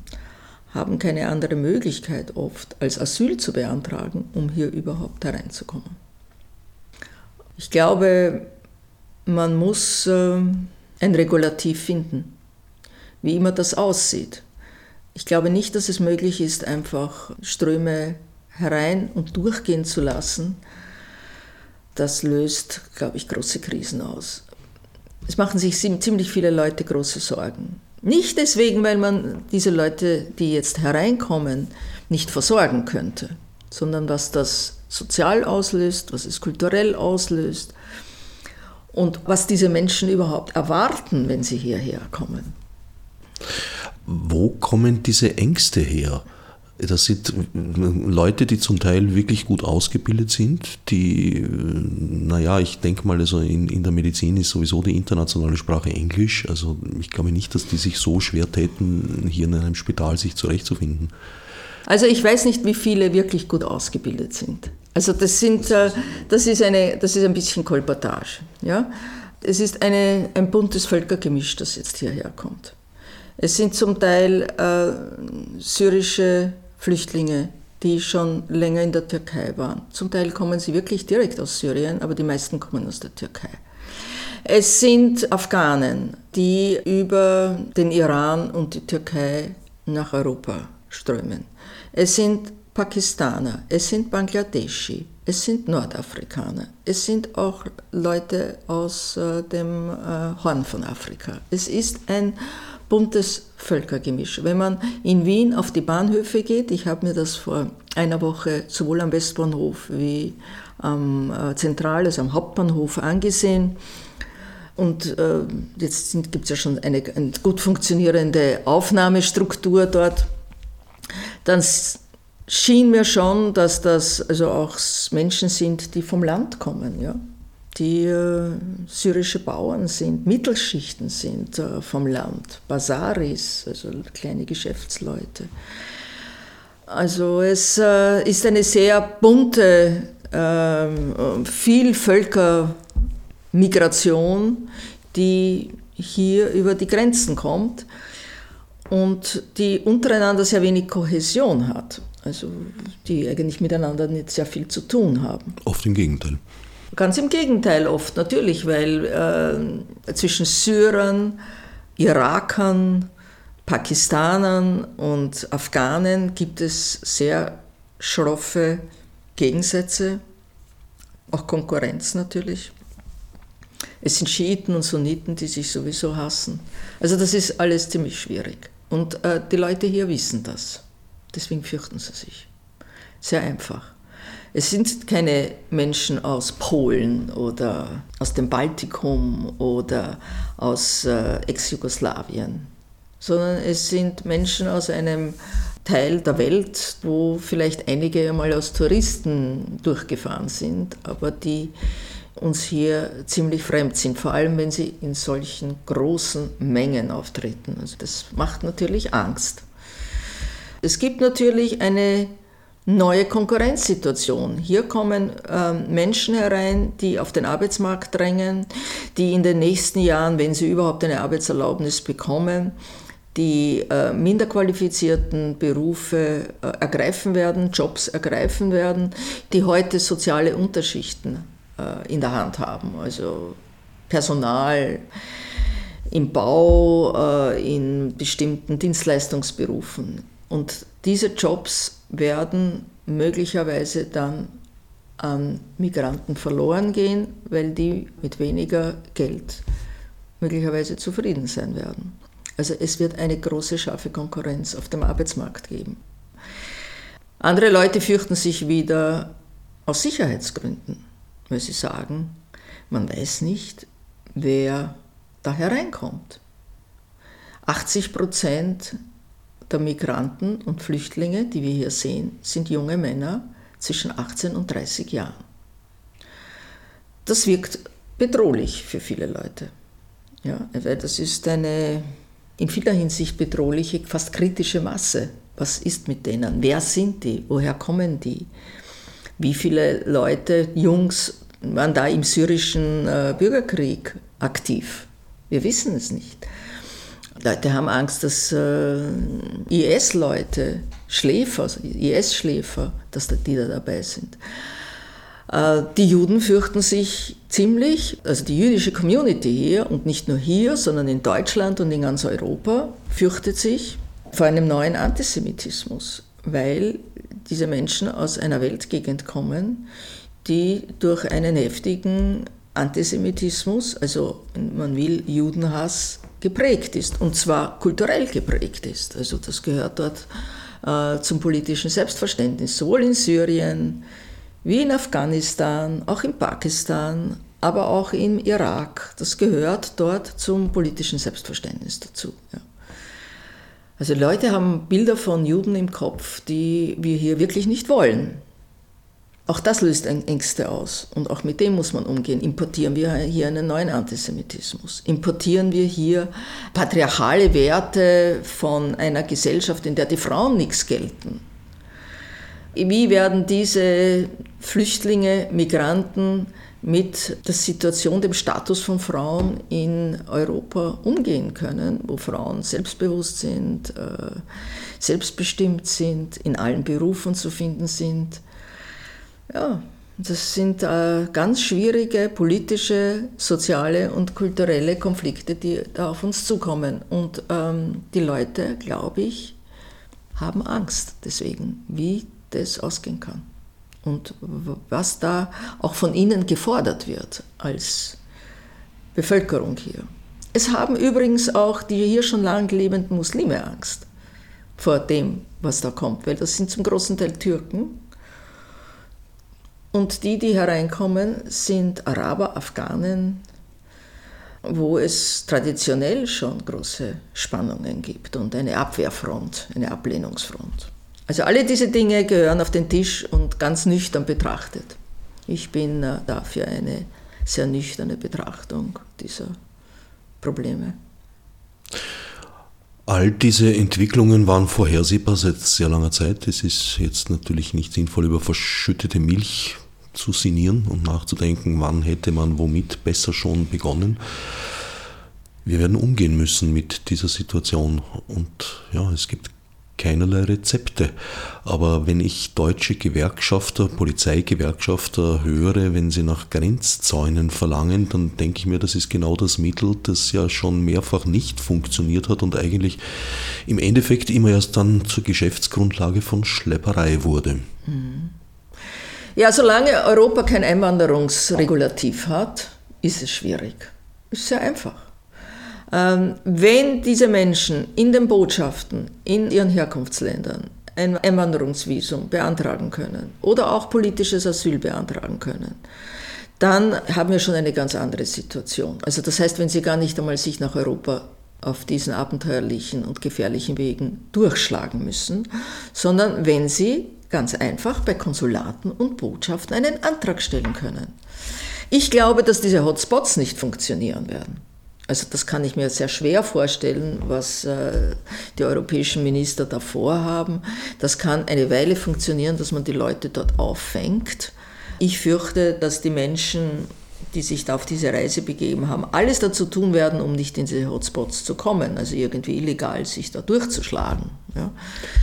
haben keine andere Möglichkeit oft, als Asyl zu beantragen, um hier überhaupt hereinzukommen. Ich glaube, man muss äh, ein Regulativ finden, wie immer das aussieht. Ich glaube nicht, dass es möglich ist, einfach Ströme herein und durchgehen zu lassen. Das löst, glaube ich, große Krisen aus. Es machen sich ziemlich viele Leute große Sorgen. Nicht deswegen, weil man diese Leute, die jetzt hereinkommen, nicht versorgen könnte, sondern was das sozial auslöst, was es kulturell auslöst und was diese Menschen überhaupt erwarten, wenn sie hierher kommen. Wo kommen diese Ängste her? Das sind Leute, die zum Teil wirklich gut ausgebildet sind, die, naja, ich denke mal, also in, in der Medizin ist sowieso die internationale Sprache Englisch. Also ich glaube nicht, dass die sich so schwer täten, hier in einem Spital sich zurechtzufinden. Also ich weiß nicht, wie viele wirklich gut ausgebildet sind. Also das sind, äh, das ist eine, das ist ein bisschen Kolportage. Ja? Es ist eine, ein buntes Völkergemisch, das jetzt hierher kommt. Es sind zum Teil äh, syrische Flüchtlinge, die schon länger in der Türkei waren. Zum Teil kommen sie wirklich direkt aus Syrien, aber die meisten kommen aus der Türkei. Es sind Afghanen, die über den Iran und die Türkei nach Europa strömen. Es sind Pakistaner, es sind Bangladeschi, es sind Nordafrikaner, es sind auch Leute aus äh, dem äh, Horn von Afrika. Es ist ein buntes Völkergemisch. Wenn man in Wien auf die Bahnhöfe geht, ich habe mir das vor einer Woche sowohl am Westbahnhof wie am äh, Zentral, also am Hauptbahnhof angesehen, und äh, jetzt gibt es ja schon eine, eine, gut funktionierende Aufnahmestruktur dort, dann schien mir schon, dass das also auch Menschen sind, die vom Land kommen. Ja? Die äh, syrische Bauern sind, Mittelschichten sind äh, vom Land, Basaris, also kleine Geschäftsleute. Also es äh, ist eine sehr bunte ähm, Vielvölkermigration, die hier über die Grenzen kommt und die untereinander sehr wenig Kohäsion hat, also die eigentlich miteinander nicht sehr viel zu tun haben. Oft im Gegenteil. Ganz im Gegenteil oft, natürlich, weil äh, zwischen Syrern, Irakern, Pakistanern und Afghanen gibt es sehr schroffe Gegensätze, auch Konkurrenz natürlich. Es sind Schiiten und Sunniten, die sich sowieso hassen. Also das ist alles ziemlich schwierig. Und äh, die Leute hier wissen das. Deswegen fürchten sie sich. Sehr einfach. Es sind keine Menschen aus Polen oder aus dem Baltikum oder aus äh, Ex-Jugoslawien, sondern es sind Menschen aus einem Teil der Welt, wo vielleicht einige einmal als Touristen durchgefahren sind, aber die uns hier ziemlich fremd sind, vor allem wenn sie in solchen großen Mengen auftreten. Also das macht natürlich Angst. Es gibt natürlich eine neue Konkurrenzsituation. Hier kommen äh, Menschen herein, die auf den Arbeitsmarkt drängen, die in den nächsten Jahren, wenn sie überhaupt eine Arbeitserlaubnis bekommen, die äh, minder qualifizierten Berufe äh, ergreifen werden, Jobs ergreifen werden, die heute soziale Unterschichten äh, in der Hand haben, also Personal im Bau, äh, in bestimmten Dienstleistungsberufen. Und diese Jobs werden möglicherweise dann an Migranten verloren gehen, weil die mit weniger Geld möglicherweise zufrieden sein werden. Also es wird eine große scharfe Konkurrenz auf dem Arbeitsmarkt geben. Andere Leute fürchten sich wieder aus Sicherheitsgründen, weil sie sagen, man weiß nicht, wer da hereinkommt. 80 Prozent der Migranten und Flüchtlinge, die wir hier sehen, sind junge Männer zwischen 18 und 30 Jahren. Das wirkt bedrohlich für viele Leute. Ja, weil das ist eine in vieler Hinsicht bedrohliche, fast kritische Masse. Was ist mit denen? Wer sind die? Woher kommen die? Wie viele Leute, Jungs, waren da im syrischen äh, Bürgerkrieg aktiv? Wir wissen es nicht. Leute haben Angst, dass äh, IS-Leute, Schläfer, IS-Schläfer, dass die da dabei sind. Äh, die Juden fürchten sich ziemlich, also die jüdische Community hier und nicht nur hier, sondern in Deutschland und in ganz Europa fürchtet sich vor einem neuen Antisemitismus, weil diese Menschen aus einer Weltgegend kommen, die durch einen heftigen Antisemitismus, also man will Judenhass, geprägt ist und zwar kulturell geprägt ist. Also das gehört dort äh, zum politischen Selbstverständnis, sowohl in Syrien wie in Afghanistan, auch in Pakistan, aber auch im Irak. Das gehört dort zum politischen Selbstverständnis dazu. Ja. Also Leute haben Bilder von Juden im Kopf, die wir hier wirklich nicht wollen. Auch das löst Ängste aus und auch mit dem muss man umgehen. Importieren wir hier einen neuen Antisemitismus? Importieren wir hier patriarchale Werte von einer Gesellschaft, in der die Frauen nichts gelten? Wie werden diese Flüchtlinge, Migranten mit der Situation, dem Status von Frauen in Europa umgehen können, wo Frauen selbstbewusst sind, äh, selbstbestimmt sind, in allen Berufen zu finden sind? Ja, das sind äh, ganz schwierige politische, soziale und kulturelle Konflikte, die da auf uns zukommen. Und ähm, die Leute, glaube ich, haben Angst deswegen, wie das ausgehen kann. Und was da auch von ihnen gefordert wird als Bevölkerung hier. Es haben übrigens auch die hier schon lange lebenden Muslime Angst vor dem, was da kommt, weil das sind zum großen Teil Türken und die, die hereinkommen, sind Araber, Afghanen, wo es traditionell schon große Spannungen gibt und eine Abwehrfront, eine Ablehnungsfront. Also alle diese Dinge gehören auf den Tisch und ganz nüchtern betrachtet. Ich bin äh, dafür eine sehr nüchterne Betrachtung dieser Probleme. All diese Entwicklungen waren vorhersehbar seit sehr langer Zeit. Es ist jetzt natürlich nicht sinnvoll, über verschüttete Milch zu sinnieren und nachzudenken, wann hätte man womit besser schon begonnen. Wir werden umgehen müssen mit dieser Situation und ja, es gibt keinerlei Rezepte. Aber wenn ich deutsche Gewerkschafter, Polizeigewerkschafter höre, wenn sie nach Grenzzäunen verlangen, dann denke ich mir, das ist genau das Mittel, das ja schon mehrfach nicht funktioniert hat und eigentlich im Endeffekt immer erst dann zur Geschäftsgrundlage von Schlepperei wurde. Ja, solange Europa kein Einwanderungsregulativ hat, ist es schwierig. Ist sehr einfach. Ähm, wenn diese Menschen in den Botschaften in ihren Herkunftsländern ein Einwanderungsvisum beantragen können oder auch politisches Asyl beantragen können, dann haben wir schon eine ganz andere Situation. Also das heißt, wenn sie gar nicht einmal sich nach Europa auf diesen abenteuerlichen und gefährlichen Wegen durchschlagen müssen, sondern wenn sie ganz einfach bei Konsulaten und Botschaften einen Antrag stellen können. Ich glaube, dass diese Hotspots nicht funktionieren werden. Also das kann ich mir sehr schwer vorstellen, was äh, die europäischen Minister da vorhaben. Das kann eine Weile funktionieren, dass man die Leute dort auffängt. Ich fürchte, dass die Menschen die sich da auf diese Reise begeben haben, alles dazu tun werden, um nicht in diese Hotspots zu kommen, also irgendwie illegal sich da durchzuschlagen. Ja.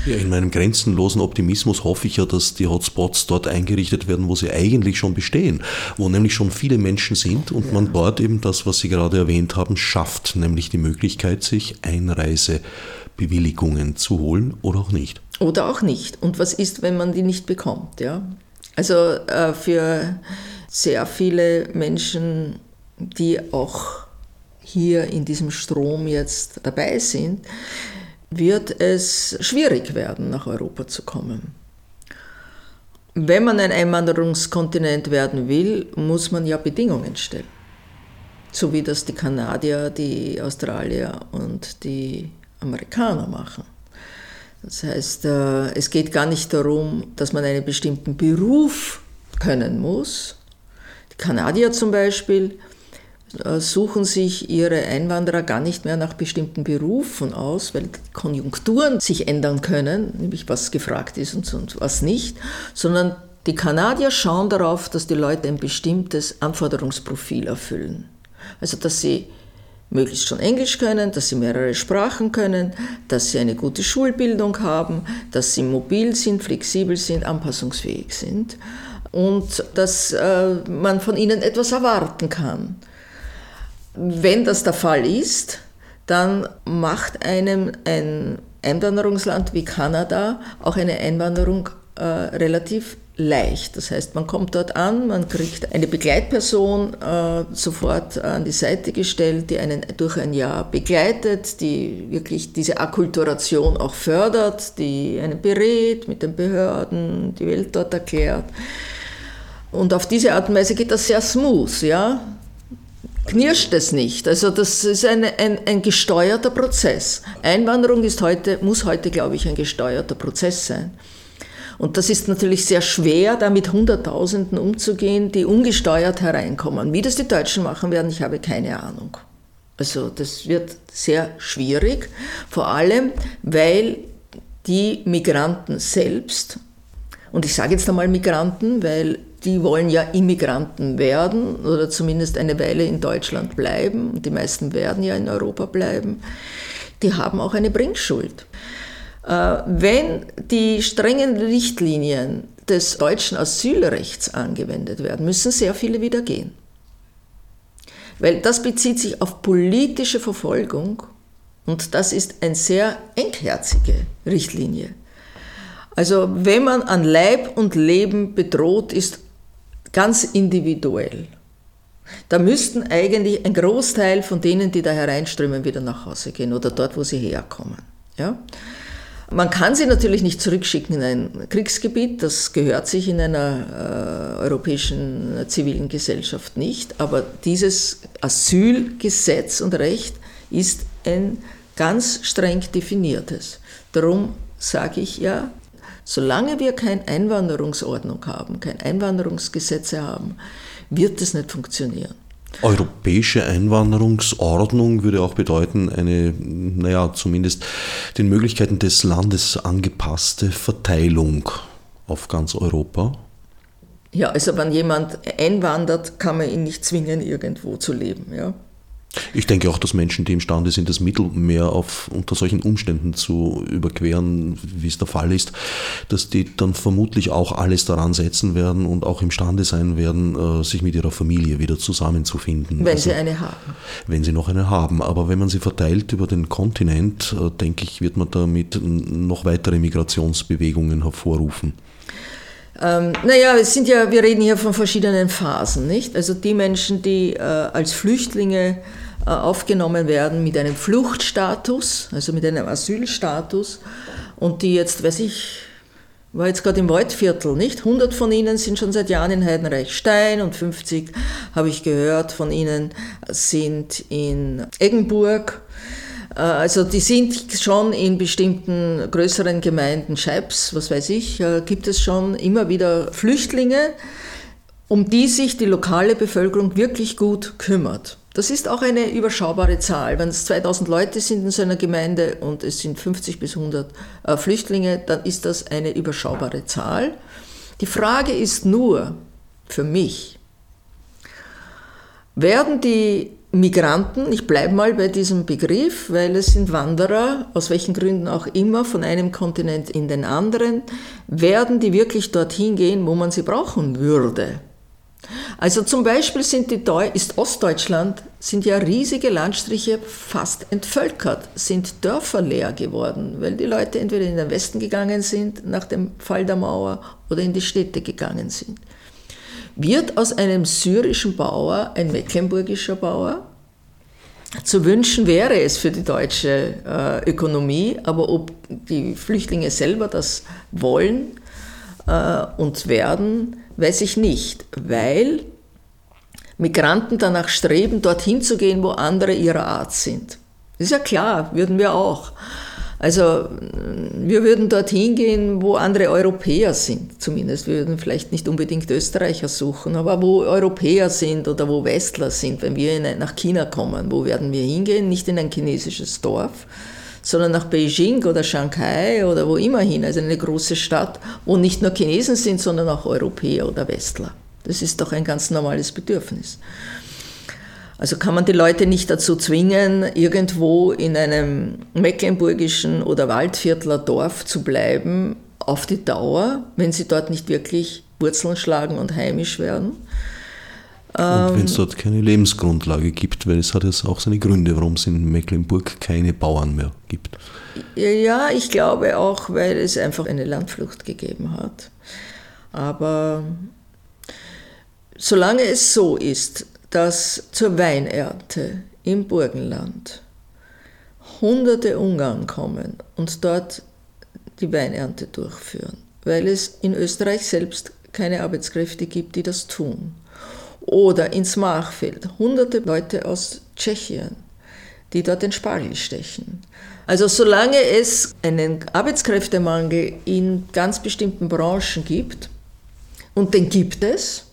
ja, in meinem grenzenlosen Optimismus hoffe ich ja, dass die Hotspots dort eingerichtet werden, wo sie eigentlich schon bestehen, wo nämlich schon viele Menschen sind und ja. man dort eben das, was Sie gerade erwähnt haben, schafft, nämlich die Möglichkeit, sich Einreisebewilligungen zu holen oder auch nicht. Oder auch nicht. Und was ist, wenn man die nicht bekommt? Ja? Also äh, für sehr viele Menschen, die auch hier in diesem Strom jetzt dabei sind, wird es schwierig werden, nach Europa zu kommen. Wenn man ein Einwanderungskontinent werden will, muss man ja Bedingungen stellen. So wie das die Kanadier, die Australier und die Amerikaner machen. Das heißt, äh, es geht gar nicht darum, dass man einen bestimmten Beruf können muss. Die Kanadier zum Beispiel äh, suchen sich ihre Einwanderer gar nicht mehr nach bestimmten Berufen aus, weil die Konjunkturen sich ändern können, nämlich was gefragt ist und was nicht, sondern die Kanadier schauen darauf, dass die Leute ein bestimmtes Anforderungsprofil erfüllen. Also dass sie möglichst schon Englisch können, dass sie mehrere Sprachen können, dass sie eine gute Schulbildung haben, dass sie mobil sind, flexibel sind, anpassungsfähig sind und dass äh, man von ihnen etwas erwarten kann. Wenn das der Fall ist, dann macht einem ein Einwanderungsland wie Kanada auch eine Einwanderung äh, relativ leicht. Das heißt, man kommt dort an, man kriegt eine Begleitperson äh, sofort an die Seite gestellt, die einen durch ein Jahr begleitet, die wirklich diese Akkulturation auch fördert, die einen berät mit den Behörden, die Welt dort erklärt. Und auf diese Art und Weise geht das sehr smooth, ja. Knirscht es nicht. Also das ist eine, ein, ein gesteuerter Prozess. Einwanderung ist heute, muss heute, glaube ich, ein gesteuerter Prozess sein. Und das ist natürlich sehr schwer, da mit Hunderttausenden umzugehen, die ungesteuert hereinkommen. Wie das die Deutschen machen werden, ich habe keine Ahnung. Also das wird sehr schwierig, vor allem weil die Migranten selbst, und ich sage jetzt einmal Migranten, weil die wollen ja Immigranten werden oder zumindest eine Weile in Deutschland bleiben, die meisten werden ja in Europa bleiben, die haben auch eine Bringschuld. Äh, wenn die strengen Richtlinien des deutschen Asylrechts angewendet werden, müssen sehr viele wieder gehen. Weil das bezieht sich auf politische Verfolgung und das ist eine sehr engherzige Richtlinie. Also wenn man an Leib und Leben bedroht ist, ganz individuell, da müssten eigentlich ein Großteil von denen, die da hereinströmen, wieder nach Hause gehen oder dort, wo sie herkommen. Ja? Man kann sie natürlich nicht zurückschicken in ein Kriegsgebiet, das gehört sich in einer äh, europäischen zivilen Gesellschaft nicht, aber dieses Asylgesetz und Recht ist ein ganz streng definiertes. Darum sage ich ja, solange wir keine Einwanderungsordnung haben, keine Einwanderungsgesetze haben, wird es nicht funktionieren. Europäische Einwanderungsordnung würde auch bedeuten, eine, naja, zumindest den Möglichkeiten des Landes angepasste Verteilung auf ganz Europa. Ja, also wenn jemand einwandert, kann man ihn nicht zwingen, irgendwo zu leben. Ja. Ich denke auch, dass Menschen, die imstande sind, das Mittelmeer auf, unter solchen Umständen zu überqueren, wie es der Fall ist, dass die dann vermutlich auch alles daran setzen werden und auch imstande sein werden, äh, sich mit ihrer Familie wieder zusammenzufinden. Wenn also, sie eine haben. Wenn sie noch eine haben. Aber wenn man sie verteilt über den Kontinent, äh, denke ich, wird man damit noch weitere Migrationsbewegungen hervorrufen. Ähm, naja, es sind ja, wir reden hier von verschiedenen Phasen, nicht? Also die Menschen, die äh, als Flüchtlinge äh, aufgenommen werden mit einem Fluchtstatus, also mit einem Asylstatus und die jetzt, weiß ich, war jetzt gerade im Waldviertel, nicht? 100 von ihnen sind schon seit Jahren in Heidenreichstein und 50, habe ich gehört, von ihnen sind in Eggenburg. Äh, also die sind schon in bestimmten größeren Gemeinden, Scheibs, was weiß ich, äh, gibt es schon immer wieder Flüchtlinge, um die sich die lokale Bevölkerung wirklich gut kümmert. Das ist auch eine überschaubare Zahl. Wenn es 2000 Leute sind in so einer Gemeinde und es sind 50 bis 100 äh, Flüchtlinge, dann ist das eine überschaubare Zahl. Die Frage ist nur für mich, werden die Migranten, ich bleibe mal bei diesem Begriff, weil es sind Wanderer, aus welchen Gründen auch immer, von einem Kontinent in den anderen, werden die wirklich dorthin gehen, wo man sie brauchen würde? Also zum Beispiel sind die Deu ist Ostdeutschland, sind ja riesige Landstriche fast entvölkert, sind Dörfer leer geworden, weil die Leute entweder in den Westen gegangen sind nach dem Fall der Mauer oder in die Städte gegangen sind. Wird aus einem syrischen Bauer ein mecklenburgischer Bauer? Zu wünschen wäre es für die deutsche äh, Ökonomie, aber ob die Flüchtlinge selber das wollen äh, und werden, weiß ich nicht, weil Migranten danach streben, dorthin zu gehen, wo andere ihrer Art sind. Ist ja klar, würden wir auch. Also wir würden dorthin gehen, wo andere Europäer sind, zumindest. Wir würden vielleicht nicht unbedingt Österreicher suchen, aber wo Europäer sind oder wo Westler sind, wenn wir nach China kommen, wo werden wir hingehen? Nicht in ein chinesisches Dorf, sondern nach Beijing oder Shanghai oder wo immer hin, also eine große Stadt, wo nicht nur Chinesen sind, sondern auch Europäer oder Westler. Das ist doch ein ganz normales Bedürfnis. Also kann man die Leute nicht dazu zwingen, irgendwo in einem mecklenburgischen oder Waldviertler Dorf zu bleiben, auf die Dauer, wenn sie dort nicht wirklich Wurzeln schlagen und heimisch werden. Und wenn es dort keine Lebensgrundlage gibt, weil es hat jetzt auch seine Gründe, warum es in Mecklenburg keine Bauern mehr gibt. Ja, ich glaube auch, weil es einfach eine Landflucht gegeben hat. Aber solange es so ist, dass zur Weinernte im Burgenland hunderte Ungarn kommen und dort die Weinernte durchführen, weil es in Österreich selbst keine Arbeitskräfte gibt, die das tun. Oder ins Machfeld hunderte Leute aus Tschechien, die dort den Spargel stechen. Also solange es einen Arbeitskräftemangel in ganz bestimmten Branchen gibt, und den gibt es,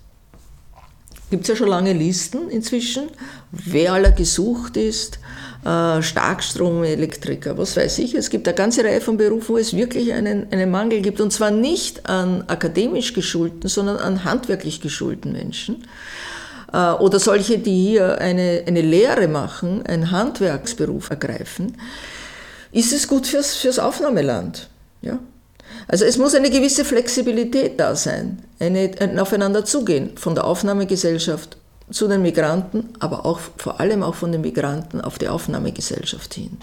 gibt es ja schon lange Listen inzwischen, wer aller gesucht ist, äh, Starkstromelektriker, was weiß ich. Es gibt eine ganze Reihe von Berufen, wo es wirklich einen, einen Mangel gibt. Und zwar nicht an akademisch geschulten, sondern an handwerklich geschulten Menschen. Äh, oder solche, die hier eine, eine Lehre machen, einen Handwerksberuf ergreifen. Ist es gut fürs, fürs Aufnahmeland? Ja, also es muss eine gewisse Flexibilität da sein, eine, ein Aufeinander zugehen von der Aufnahmegesellschaft zu den Migranten, aber auch vor allem auch von den Migranten auf die Aufnahmegesellschaft hin.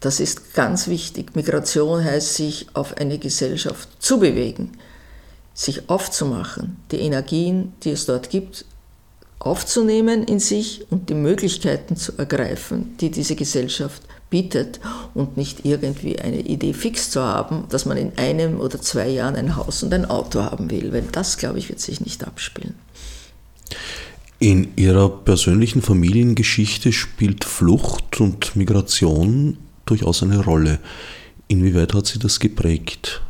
Das ist ganz wichtig. Migration heißt, sich auf eine Gesellschaft zu bewegen, sich aufzumachen, die Energien, die es dort gibt, aufzunehmen in sich und die Möglichkeiten zu ergreifen, die diese Gesellschaft bietet und nicht irgendwie eine Idee fix zu haben, dass man in einem oder zwei Jahren ein Haus und ein Auto haben will, weil das, glaube ich, wird sich nicht abspielen. In Ihrer persönlichen Familiengeschichte spielt Flucht und Migration durchaus eine Rolle. Inwieweit hat sie das geprägt?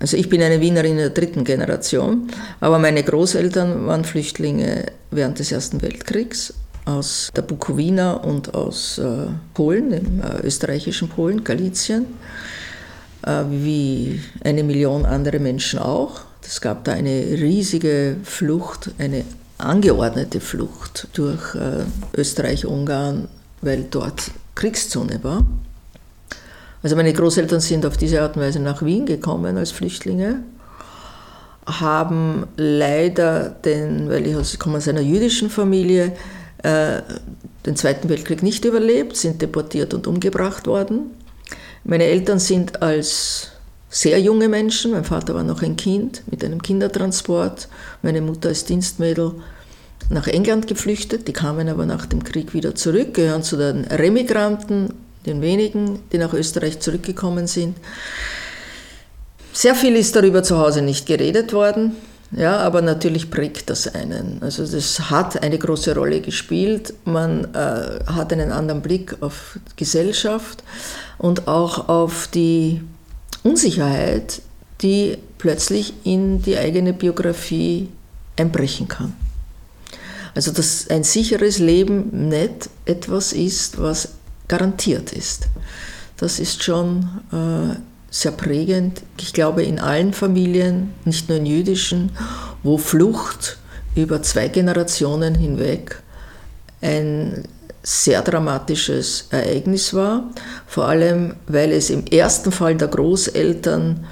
Also ich bin eine Wienerin der dritten Generation, aber meine Großeltern waren Flüchtlinge während des Ersten Weltkriegs aus der Bukowina und aus äh, Polen, dem äh, österreichischen Polen, Galizien, äh, wie eine Million andere Menschen auch. Es gab da eine riesige Flucht, eine angeordnete Flucht durch äh, Österreich-Ungarn, weil dort Kriegszone war. Also meine Großeltern sind auf diese Art und Weise nach Wien gekommen als Flüchtlinge, haben leider den, weil ich komme aus einer jüdischen Familie, äh, den Zweiten Weltkrieg nicht überlebt, sind deportiert und umgebracht worden. Meine Eltern sind als sehr junge Menschen, mein Vater war noch ein Kind mit einem Kindertransport, meine Mutter als Dienstmädel nach England geflüchtet, die kamen aber nach dem Krieg wieder zurück, gehören zu den Remigranten, den wenigen, die nach Österreich zurückgekommen sind. Sehr viel ist darüber zu Hause nicht geredet worden. Ja, aber natürlich prägt das einen. Also das hat eine große Rolle gespielt. Man äh, hat einen anderen Blick auf Gesellschaft und auch auf die Unsicherheit, die plötzlich in die eigene Biografie einbrechen kann. Also dass ein sicheres Leben nicht etwas ist, was garantiert ist. Das ist schon äh, sehr prägend. Ich glaube, in allen Familien, nicht nur in jüdischen, wo Flucht über zwei Generationen hinweg ein sehr dramatisches Ereignis war, vor allem weil es im ersten Fall der Großeltern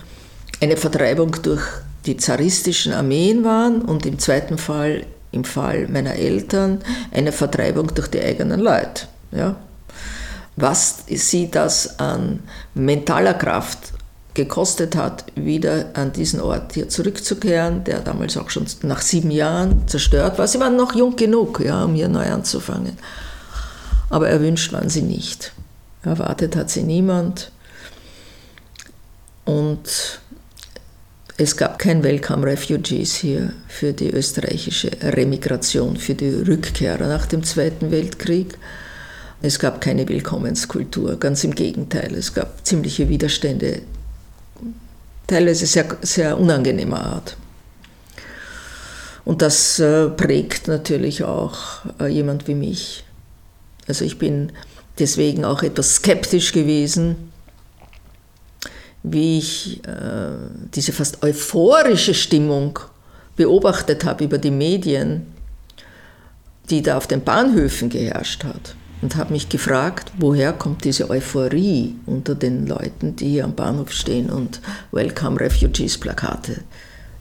eine Vertreibung durch die zaristischen Armeen waren und im zweiten Fall, im Fall meiner Eltern, eine Vertreibung durch die eigenen Leute. Ja? Was sie das an mentaler Kraft gekostet hat, wieder an diesen Ort hier zurückzukehren, der damals auch schon nach sieben Jahren zerstört war. Sie waren noch jung genug, ja, um hier neu anzufangen. Aber erwünscht waren sie nicht. Erwartet hat sie niemand. Und es gab kein Welcome Refugees hier für die österreichische Remigration, für die Rückkehrer nach dem Zweiten Weltkrieg. Es gab keine Willkommenskultur, ganz im Gegenteil. Es gab ziemliche Widerstände, teilweise sehr, sehr unangenehmer Art. Und das äh, prägt natürlich auch äh, jemand wie mich. Also ich bin deswegen auch etwas skeptisch gewesen, wie ich äh, diese fast euphorische Stimmung beobachtet habe über die Medien, die da auf den Bahnhöfen geherrscht hat. Und habe mich gefragt, woher kommt diese Euphorie unter den Leuten, die hier am Bahnhof stehen und Welcome Refugees Plakate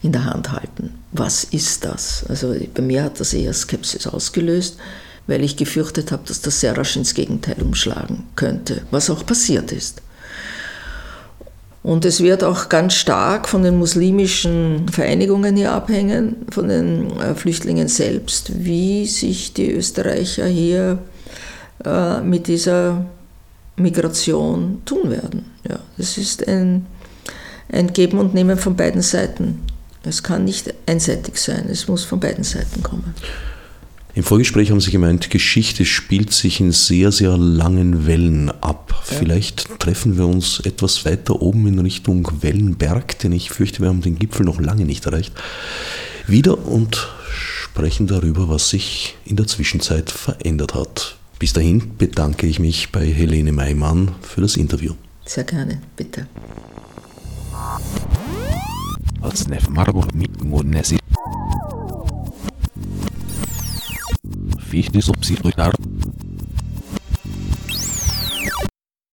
in der Hand halten. Was ist das? Also bei mir hat das eher Skepsis ausgelöst, weil ich gefürchtet habe, dass das sehr rasch ins Gegenteil umschlagen könnte, was auch passiert ist. Und es wird auch ganz stark von den muslimischen Vereinigungen hier abhängen, von den äh, Flüchtlingen selbst, wie sich die Österreicher hier äh, mit dieser Migration tun werden. Ja, das ist ein, ein Geben und Nehmen von beiden Seiten. Es kann nicht einseitig sein, es muss von beiden Seiten kommen. Im Vorgespräch haben Sie gemeint, Geschichte spielt sich in sehr, sehr langen Wellen ab. Ja. Vielleicht treffen wir uns etwas weiter oben in Richtung Wellenberg, denn ich fürchte, wir haben den Gipfel noch lange nicht erreicht. Wieder und sprechen darüber, was sich in der Zwischenzeit verändert hat. Bis dahin bedanke ich mich bei Helene Maimann für das Interview. Sehr gerne, bitte. Fichte subsidiar